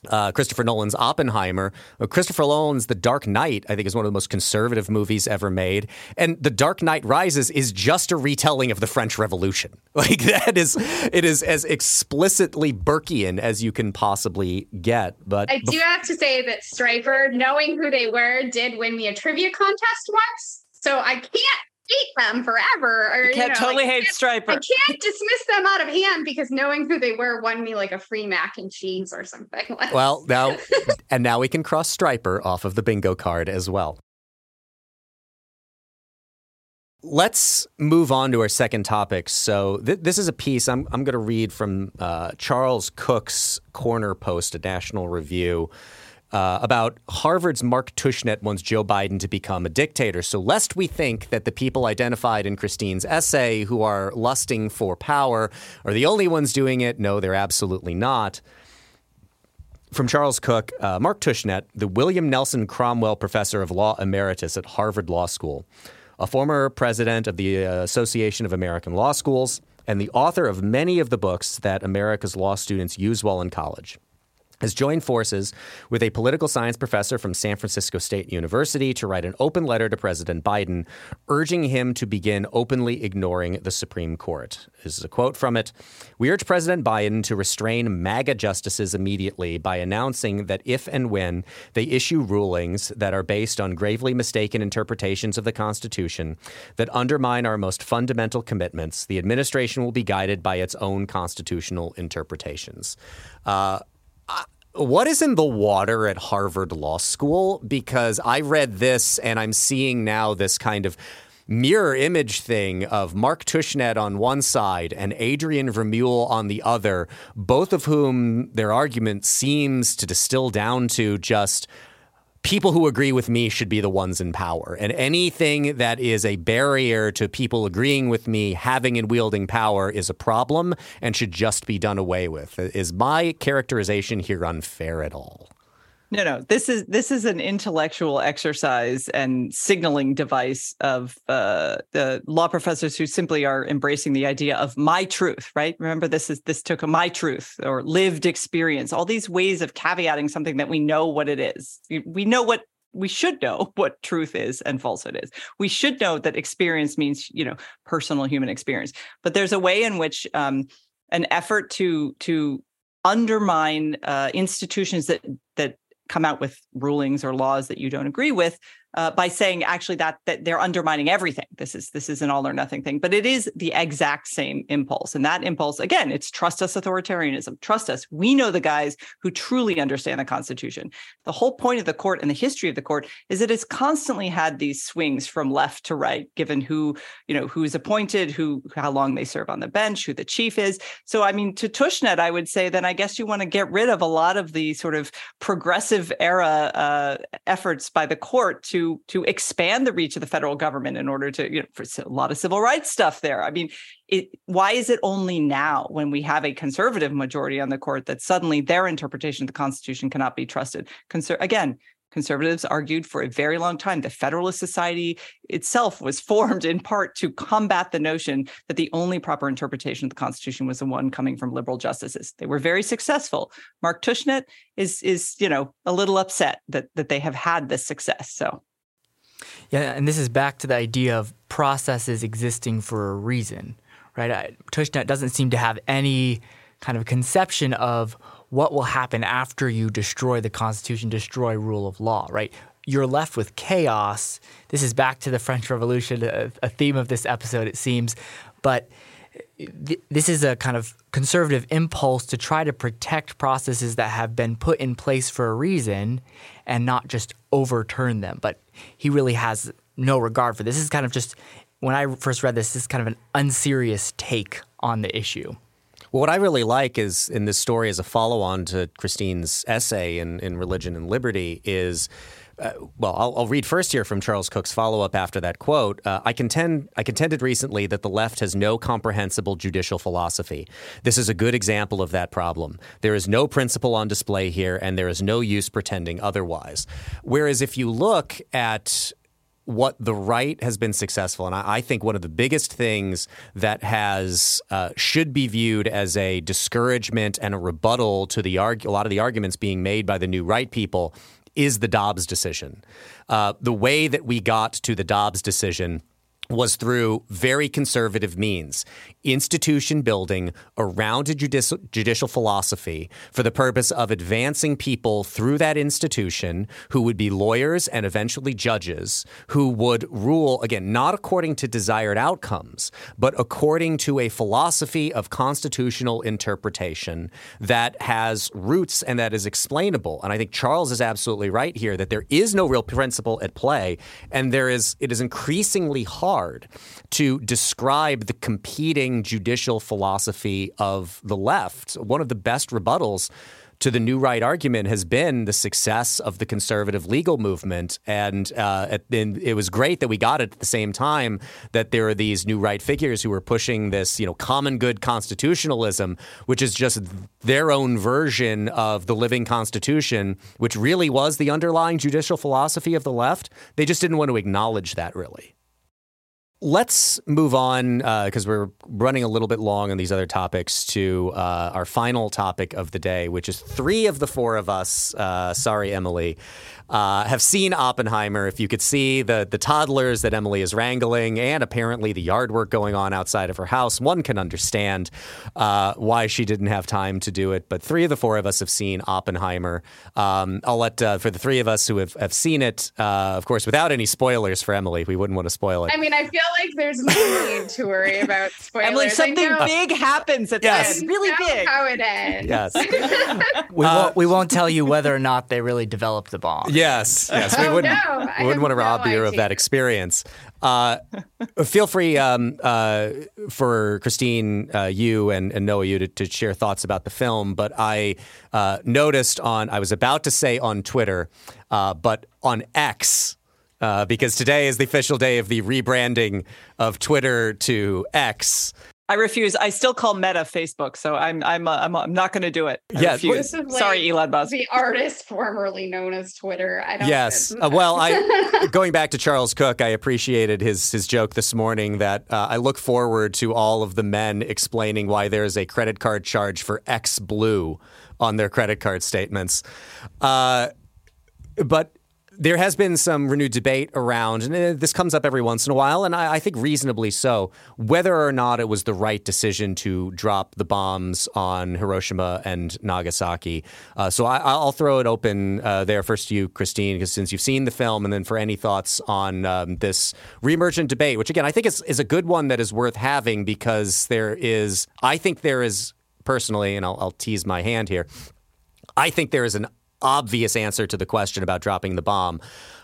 uh, Christopher Nolan's Oppenheimer. Uh, Christopher Nolan's The Dark Knight, I think, is one of the most conservative movies ever made. And The Dark Knight Rises is just a retelling of the French Revolution. Like that is, it is as explicitly Burkean as you can possibly get. But I do have to say that Stryper, knowing who they were, did win me a trivia contest once. So I can't hate them forever. Or, you can't you know, totally like, hate Stryper. I can't dismiss them out of hand because knowing who they were won me like a free mac and cheese or something. well, now and now we can cross Stryper off of the bingo card as well. Let's move on to our second topic. So, th- this is a piece I'm, I'm going to read from uh, Charles Cooke's Corner Post, a national review. Uh, about Harvard's Mark Tushnet wants Joe Biden to become a dictator. So, lest we think that the people identified in Christine's essay who are lusting for power are the only ones doing it, no, they're absolutely not. From Charles Cooke, uh, Mark Tushnet, the William Nelson Cromwell Professor of Law Emeritus at Harvard Law School, a former president of the uh, Association of American Law Schools, and the author of many of the books that America's law students use while in college has joined forces with a political science professor from San Francisco State University to write an open letter to President Biden, urging him to begin openly ignoring the Supreme Court. This is a quote from it. We urge President Biden to restrain MAGA justices immediately by announcing that if and when they issue rulings that are based on gravely mistaken interpretations of the Constitution that undermine our most fundamental commitments, the administration will be guided by its own constitutional interpretations. Uh, what is in the water at Harvard Law School? Because I read this and I'm seeing now this kind of mirror image thing of Mark Tushnet on one side and Adrian Vermeule on the other, both of whom their argument seems to distill down to just people who agree with me should be the ones in power. And anything that is a barrier to people agreeing with me having and wielding power is a problem and should just be done away with. Is my characterization here unfair at all? No, no. This is this is an intellectual exercise and signaling device of uh, the law professors who simply are embracing the idea of my truth. Right? Remember, this is this took a my truth or lived experience. All these ways of caveating something that we know what it is. We know what we should know what truth is and falsehood is. We should know that experience means you know personal human experience. But there's a way in which um, an effort to to undermine uh, institutions that that come out with rulings or laws that you don't agree with uh, by saying actually that that they're undermining everything. This is this is an all or nothing thing, but it is the exact same impulse. And that impulse, again, it's trust us authoritarianism. Trust us. We know the guys who truly understand the Constitution. The whole point of the court and the history of the court is that it's constantly had these swings from left to right, given who you know who's appointed, who how long they serve on the bench, who the chief is. So I mean, to Tushnet, I would say then I guess you want to get rid of a lot of the sort of progressive era uh, efforts by the court to to expand the reach of the federal government in order to you know for a lot of civil rights stuff there i mean it, why is it only now when we have a conservative majority on the court that suddenly their interpretation of the constitution cannot be trusted Conser- again conservatives argued for a very long time. The Federalist Society itself was formed in part to combat the notion that the only proper interpretation of the Constitution was the one coming from liberal justices. They were very successful. Mark Tushnet is is you know a little upset that that they have had this success. So. Yeah, and this is back to the idea of processes existing for a reason, right? Tushnet doesn't seem to have any kind of conception of what will happen after you destroy the Constitution, destroy rule of law, right? You're left with chaos. This is back to the French Revolution, a, a theme of this episode, it seems. But eh, th- this is a kind of conservative impulse to try to protect processes that have been put in place for a reason and not just overturn them. But he really has no regard for this. This is kind of just, when I first read this, this is kind of an unserious take on the issue. Well, what I really like is in this story as a follow on to Christine's essay in, in Religion and Liberty is. Uh, well, I'll, I'll, read first here from Charles Cooke's follow up after that quote. Uh, I contend I contended recently that the left has no comprehensible judicial philosophy. This is a good example of that problem. There is no principle on display here, and there is no use pretending otherwise. Whereas if you look at what the right has been successful, and I, I think one of the biggest things that has uh, should be viewed as a discouragement and a rebuttal to the arg- a lot of the arguments being made by the new right people is the Dobbs decision. Uh, the way that we got to the Dobbs decision was through very conservative means institution building around a judicial, philosophy for the purpose of advancing people through that institution who would be lawyers and eventually judges who would rule, again, not according to desired outcomes, but according to a philosophy of constitutional interpretation that has roots and that is explainable. And I think Charles is absolutely right here that there is no real principle at play, and there is it is increasingly hard to describe the competing judicial philosophy of the left. One of the best rebuttals to the new right argument has been the success of the conservative legal movement. And, uh, and, it was great that we got it at the same time that there are these new right figures who are pushing this, you know, common good constitutionalism, which is just their own version of the living constitution, which really was the underlying judicial philosophy of the left. They just didn't want to acknowledge that really. Let's move on because uh, we're running a little bit long on these other topics to uh, our final topic of the day, which is three of the four of us. Uh, sorry, Emily, uh, have seen Oppenheimer. If you could see the the toddlers that Emily is wrangling, and apparently the yard work going on outside of her house, one can understand uh, why she didn't have time to do it. But three of the four of us have seen Oppenheimer. Um, I'll let uh, for the three of us who have, have seen it, uh, of course, without any spoilers for Emily. We wouldn't want to spoil it. I mean, I feel like there's no need to worry about spoilers. Emily, something big happens at yes. the end. Really big. How it ends. Yes. we, won't, we won't tell you whether or not they really developed the bomb. Yes, yes. We oh, wouldn't, no, we wouldn't want to rob no you of that experience. Uh, feel free um, uh, for Christine, uh, you, and, and, Noah, you to, to, share thoughts about the film. But I uh, noticed on, I was about to say on Twitter, uh, but on X, uh, because today is the official day of the rebranding of Twitter to X. I refuse. I still call Meta Facebook, so I'm I'm uh, I'm, I'm not going to do it. I yeah, refuse. Like sorry, Elon Musk. The artist formerly known as Twitter. I don't. Yes. Uh, well, I going back to Charles Cooke, I appreciated his his joke this morning that uh, I look forward to all of the men explaining why there is a credit card charge for X Blue on their credit card statements. Uh, but there has been some renewed debate around, and uh, this comes up every once in a while, and I, I, think reasonably so, whether or not it was the right decision to drop the bombs on Hiroshima and Nagasaki. Uh, so I, will throw it open uh, there first to you, Christine, because since you've seen the film, and then for any thoughts on um, this reemergent debate, which again I think is, is a good one that is worth having because there is, I think there is personally, and I'll, I'll tease my hand here. I think there is an obvious answer to the question about dropping the bomb.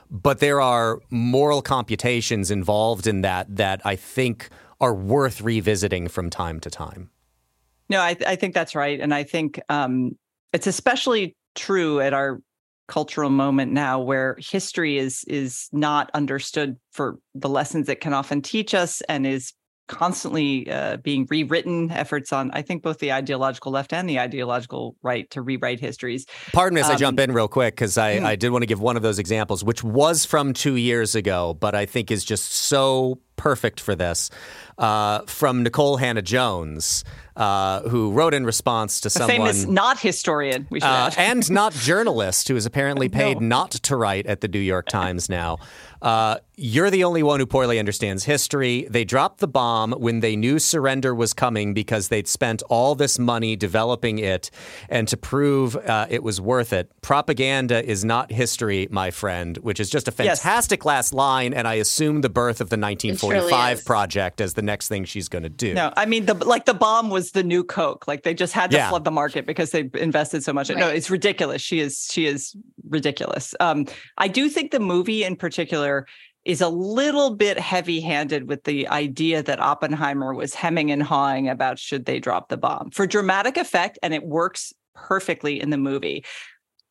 But there are moral computations involved in that that I think are worth revisiting from time to time. No, I, th- I think that's right. And I think um, it's especially true at our cultural moment now where history is is not understood for the lessons it can often teach us and is constantly uh, being rewritten. Efforts on, I think, both the ideological left and the ideological right to rewrite histories. Pardon me as um, I jump um, in real quick because I, mm. I did want to give one of those examples, which was from two years ago, but I think is just so perfect for this. Uh, from Nikole Hannah-Jones, uh, who wrote in response to a someone famous not historian, we should uh, and not journalist, who is apparently paid no. not to write at the New York Times now. Uh, you're the only one who poorly understands history. They dropped the bomb when they knew surrender was coming because they'd spent all this money developing it, and to prove uh, it was worth it. Propaganda is not history, my friend, which is just a fantastic yes. last line, and I assume the birth of the 1945 project as the next thing she's going to do. No, I mean the like the bomb was the new Coke. Like they just had to yeah. flood the market because they invested so much. Right. No, it's ridiculous. She is she is ridiculous. Um, I do think the movie in particular is a little bit heavy handed with the idea that Oppenheimer was hemming and hawing about should they drop the bomb for dramatic effect, and it works perfectly in the movie.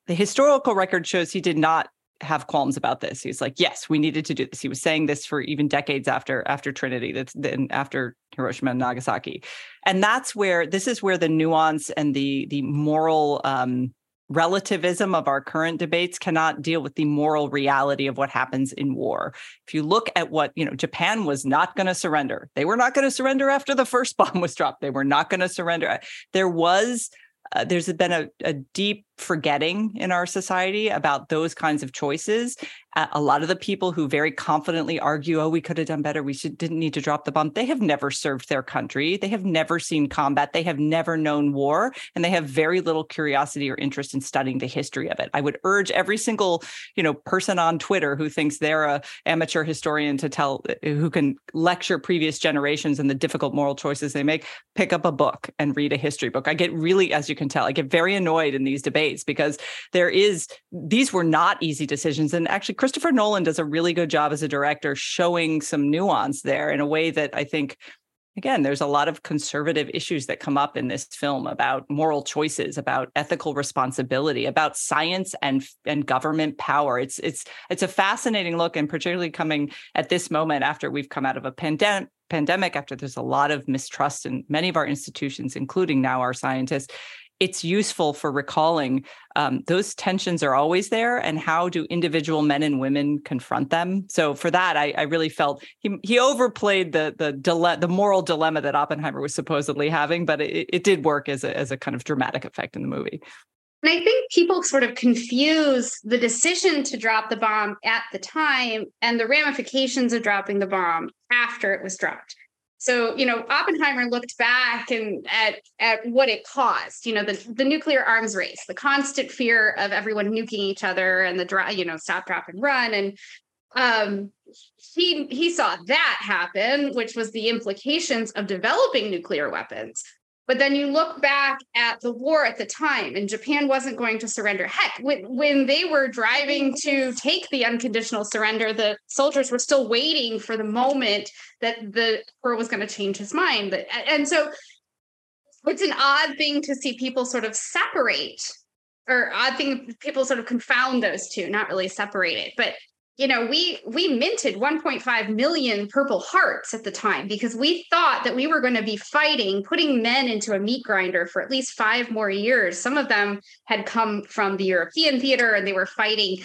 The historical record shows he did not have qualms about this. He's like, yes, we needed to do this. He was saying this for even decades after after Trinity, that's then after Hiroshima and Nagasaki, and that's where this is where the nuance and the the moral um, relativism of our current debates cannot deal with the moral reality of what happens in war. If you look at what, you know, Japan was not going to surrender. They were not going to surrender after the first bomb was dropped. They were not going to surrender. There was uh, there's been a, a, deep forgetting in our society about those kinds of choices. Uh, a lot of the people who very confidently argue, "Oh, we could have done better. We should didn't need to drop the bomb." They have never served their country. They have never seen combat. They have never known war, and they have very little curiosity or interest in studying the history of it. I would urge every single, you know, person on Twitter who thinks they're a amateur historian to tell who can lecture previous generations and the difficult moral choices they make, pick up a book and read a history book. I get really, as you can tell, I get very annoyed in these debates because there is these were not easy decisions and actually Christopher Nolan does a really good job as a director showing some nuance there in a way that I think again there's a lot of conservative issues that come up in this film about moral choices about ethical responsibility about science and and government power. It's it's it's a fascinating look and particularly coming at this moment after we've come out of a pandemic pandemic after there's a lot of mistrust in many of our institutions including now our scientists it's useful for recalling um, those tensions are always there and how do individual men and women confront them so for that i, I really felt he, he overplayed the the dile- the moral dilemma that oppenheimer was supposedly having but it, it did work as a, as a kind of dramatic effect in the movie and I think people sort of confuse the decision to drop the bomb at the time and the ramifications of dropping the bomb after it was dropped. So, you know, Oppenheimer looked back and at at what it caused, you know, the, the nuclear arms race, the constant fear of everyone nuking each other and the you know, stop, drop, and run. And um he he saw that happen, which was the implications of developing nuclear weapons. But then you look back at the war at the time, and Japan wasn't going to surrender. Heck, when, when they were driving to take the unconditional surrender, the soldiers were still waiting for the moment that the emperor was going to change his mind. And so it's an odd thing to see people sort of separate, or odd thing people sort of confound those two, not really separate it. But you know we we minted 1.5 million purple hearts at the time because we thought that we were going to be fighting putting men into a meat grinder for at least five more years. Some of them had come from the european theater and they were fighting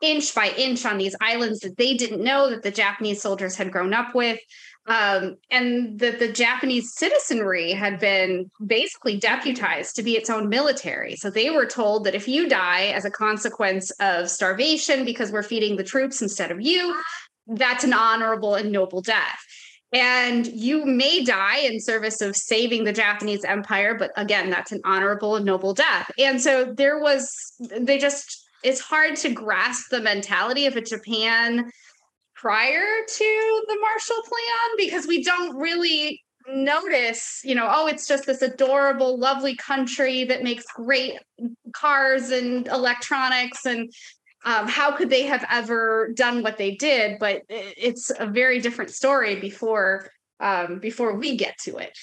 inch by inch on these islands that they didn't know that the japanese soldiers had grown up with um, and that the Japanese citizenry had been basically deputized to be its own military. So they were told that if you die as a consequence of starvation because we're feeding the troops instead of you, that's an honorable and noble death. And you may die in service of saving the Japanese empire, but again, that's an honorable and noble death. And so there was, they just, it's hard to grasp the mentality of a Japan prior to the Marshall Plan because we don't really notice, you know, oh, it's just this adorable, lovely country that makes great cars and electronics and um, how could they have ever done what they did? But it's a very different story before um, before we get to it.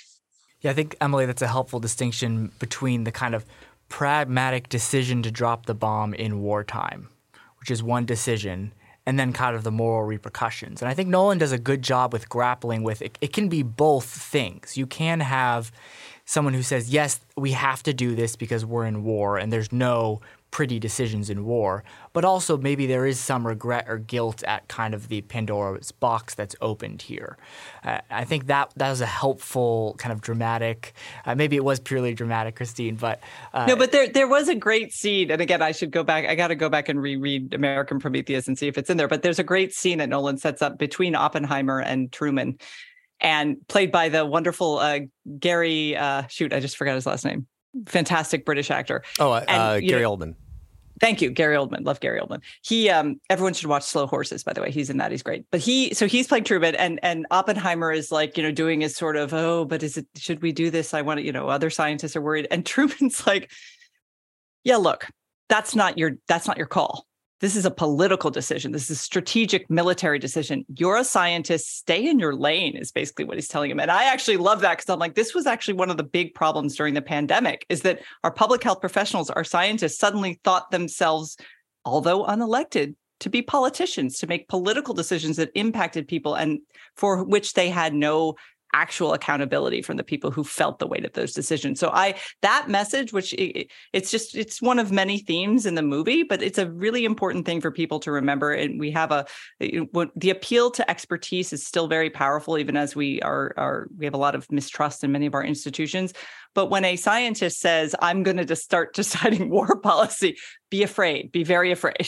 Yeah, I think Emily, that's a helpful distinction between the kind of pragmatic decision to drop the bomb in wartime, which is one decision, and then kind of the moral repercussions. And I think Nolan does a good job with grappling with it. It can be both things. You can have someone who says, yes, we have to do this because we're in war and there's no pretty decisions in war, but also maybe there is some regret or guilt at kind of the Pandora's box that's opened here. Uh, I think that that was a helpful kind of dramatic. Uh, maybe it was purely dramatic, Christine, but uh, no. But there there was a great scene, and again, I should go back. I got to go back and reread American Prometheus and see if it's in there. But there's a great scene that Nolan sets up between Oppenheimer and Truman. And played by the wonderful uh, Gary, uh, shoot, I just forgot his last name fantastic British actor. Oh, uh, and, uh, Gary know, Oldman. Thank you, Gary Oldman. Love Gary Oldman. He, um, everyone should watch Slow Horses. By the way, he's in that. He's great. But he, so he's playing Truman, and and Oppenheimer is like, you know, doing his sort of, oh, but is it? Should we do this? I want to, you know, other scientists are worried, and Truman's like, yeah, look, that's not your, that's not your call. This is a political decision. This is a strategic military decision. You're a scientist. Stay in your lane, is basically what he's telling him. And I actually love that because I'm like, this was actually one of the big problems during the pandemic is that our public health professionals, our scientists suddenly thought themselves, although unelected, to be politicians, to make political decisions that impacted people and for which they had no actual accountability from the people who felt the weight of those decisions. So I that message, which it, it's just it's one of many themes in the movie, but it's a really important thing for people to remember. And we have a the appeal to expertise is still very powerful, even as we are are we have a lot of mistrust in many of our institutions. But when a scientist says, "I'm going to just start deciding war policy," be afraid, be very afraid.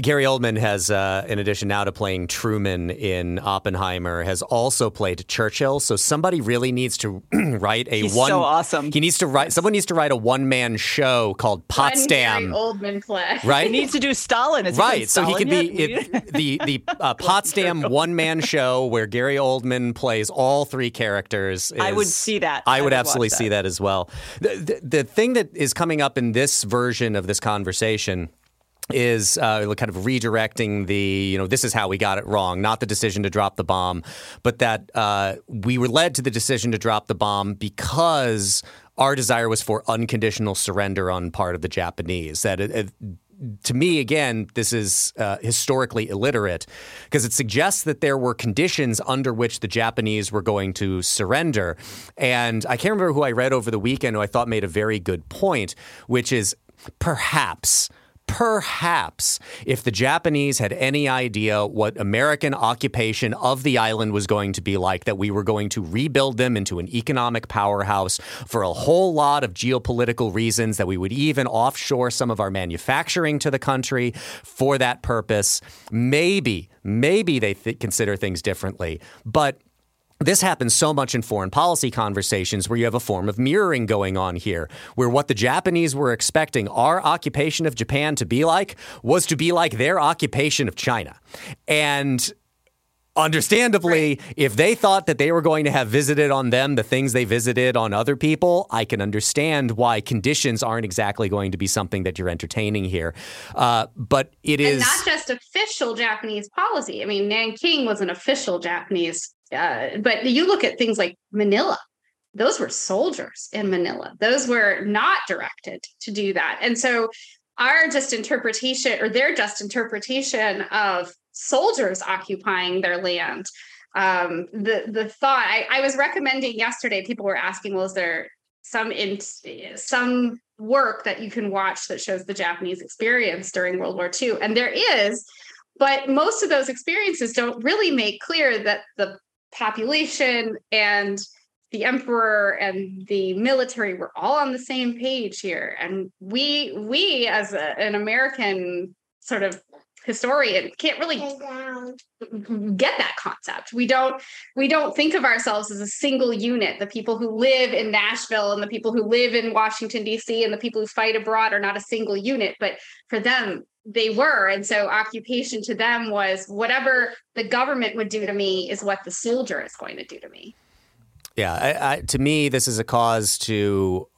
Gary Oldman has, uh, in addition now to playing Truman in Oppenheimer, has also played Churchill. So somebody really needs to write a He's one. So awesome. He needs to write. Someone needs to write a one man show called Potsdam. One Gary Oldman Right. He needs to do Stalin. Is right. So he could be it, the the uh, Potsdam one man show where Gary Oldman plays all three characters. Is, I would see that. I, I would, would absolutely see that as well. The, the the thing that is coming up in this version of this conversation is uh, kind of redirecting the, you know, this is how we got it wrong, not the decision to drop the bomb, but that uh, we were led to the decision to drop the bomb because our desire was for unconditional surrender on part of the Japanese. That it, it, to me, again, this is uh, historically illiterate because it suggests that there were conditions under which the Japanese were going to surrender. And I can't remember who I read over the weekend who I thought made a very good point, which is perhaps Perhaps if the Japanese had any idea what American occupation of the island was going to be like, that we were going to rebuild them into an economic powerhouse for a whole lot of geopolitical reasons, that we would even offshore some of our manufacturing to the country for that purpose, maybe, maybe they th- consider things differently. But this happens so much in foreign policy conversations where you have a form of mirroring going on here, where what the Japanese were expecting our occupation of Japan to be like was to be like their occupation of China. And understandably, if they thought that they were going to have visited on them the things they visited on other people, I can understand why conditions aren't exactly going to be something that you're entertaining here. Uh, but it and is not just official Japanese policy. I mean, Nanking was an official Japanese but you look at things like Manila, those were soldiers in Manila. Those were not directed to do that. And so our just interpretation or their just interpretation of soldiers occupying their land. Um, the the thought I, I was recommending yesterday, people were asking, well, is there some in some work that you can watch that shows the Japanese experience during World War II? And there is, but most of those experiences don't really make clear that the population and the emperor and the military were all on the same page here. And we we as a, an american sort of historian can't really get that concept. We don't we don't think of ourselves as a single unit. The people who live in nashville and the people who live in washington d.c and the people who fight abroad are not a single unit but for them they were. And so occupation to them was whatever the government would do to me is what the soldier is going to do to me. Yeah, I, I, to me, this is a cause to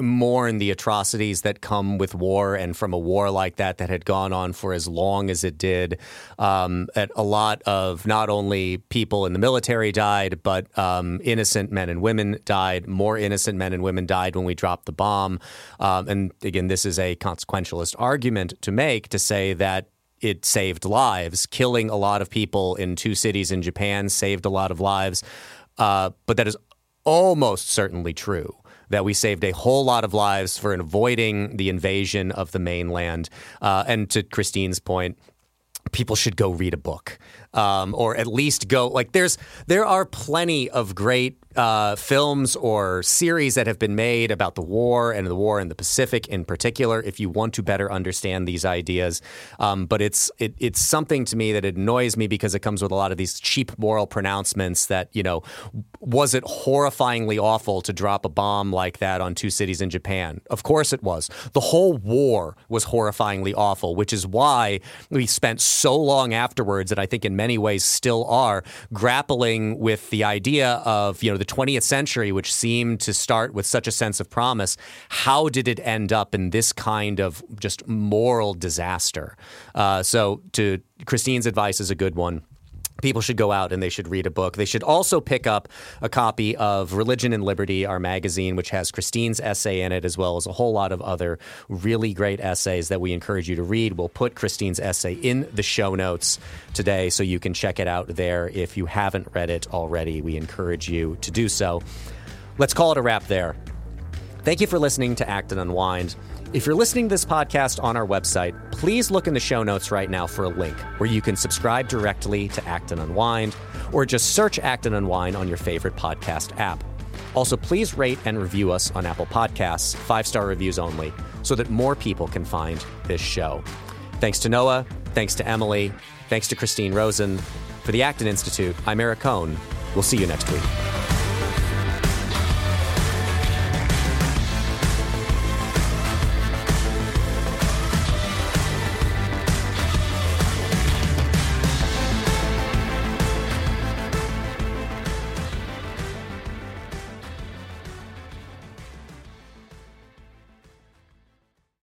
mourn the atrocities that come with war and from a war like that that had gone on for as long as it did. Um, a lot of not only people in the military died, but um, innocent men and women died. More innocent men and women died when we dropped the bomb. Um, and again, this is a consequentialist argument to make to say that it saved lives. Killing a lot of people in two cities in Japan saved a lot of lives. Uh, but that is almost certainly true that we saved a whole lot of lives for avoiding the invasion of the mainland. Uh, and to Christine's point, people should go read a book um, or at least go like there's there are plenty of great uh, films or series that have been made about the war and the war in the Pacific in particular. If you want to better understand these ideas, um, but it's it, it's something to me that annoys me because it comes with a lot of these cheap moral pronouncements that you know was it horrifyingly awful to drop a bomb like that on two cities in Japan? Of course it was. The whole war was horrifyingly awful, which is why we spent so long afterwards, and I think in many ways still are grappling with the idea of you know the 20th century, which seemed to start with such a sense of promise, how did it end up in this kind of just moral disaster? Uh, so, to Christine's advice is a good one people should go out and they should read a book. They should also pick up a copy of Religion and Liberty, our magazine, which has Christine's essay in it, as well as a whole lot of other really great essays that we encourage you to read. We'll put Christine's essay in the show notes today so you can check it out there. If you haven't read it already, we encourage you to do so. Let's call it a wrap there. Thank you for listening to Acton Unwind. If you're listening to this podcast on our website, please look in the show notes right now for a link where you can subscribe directly to Acton Unwind or just search Acton Unwind on your favorite podcast app. Also, please rate and review us on Apple Podcasts, five star reviews only, so that more people can find this show. Thanks to Noah. Thanks to Emily. Thanks to Christine Rosen. For the Acton Institute, I'm Eric Kohn. We'll see you next week.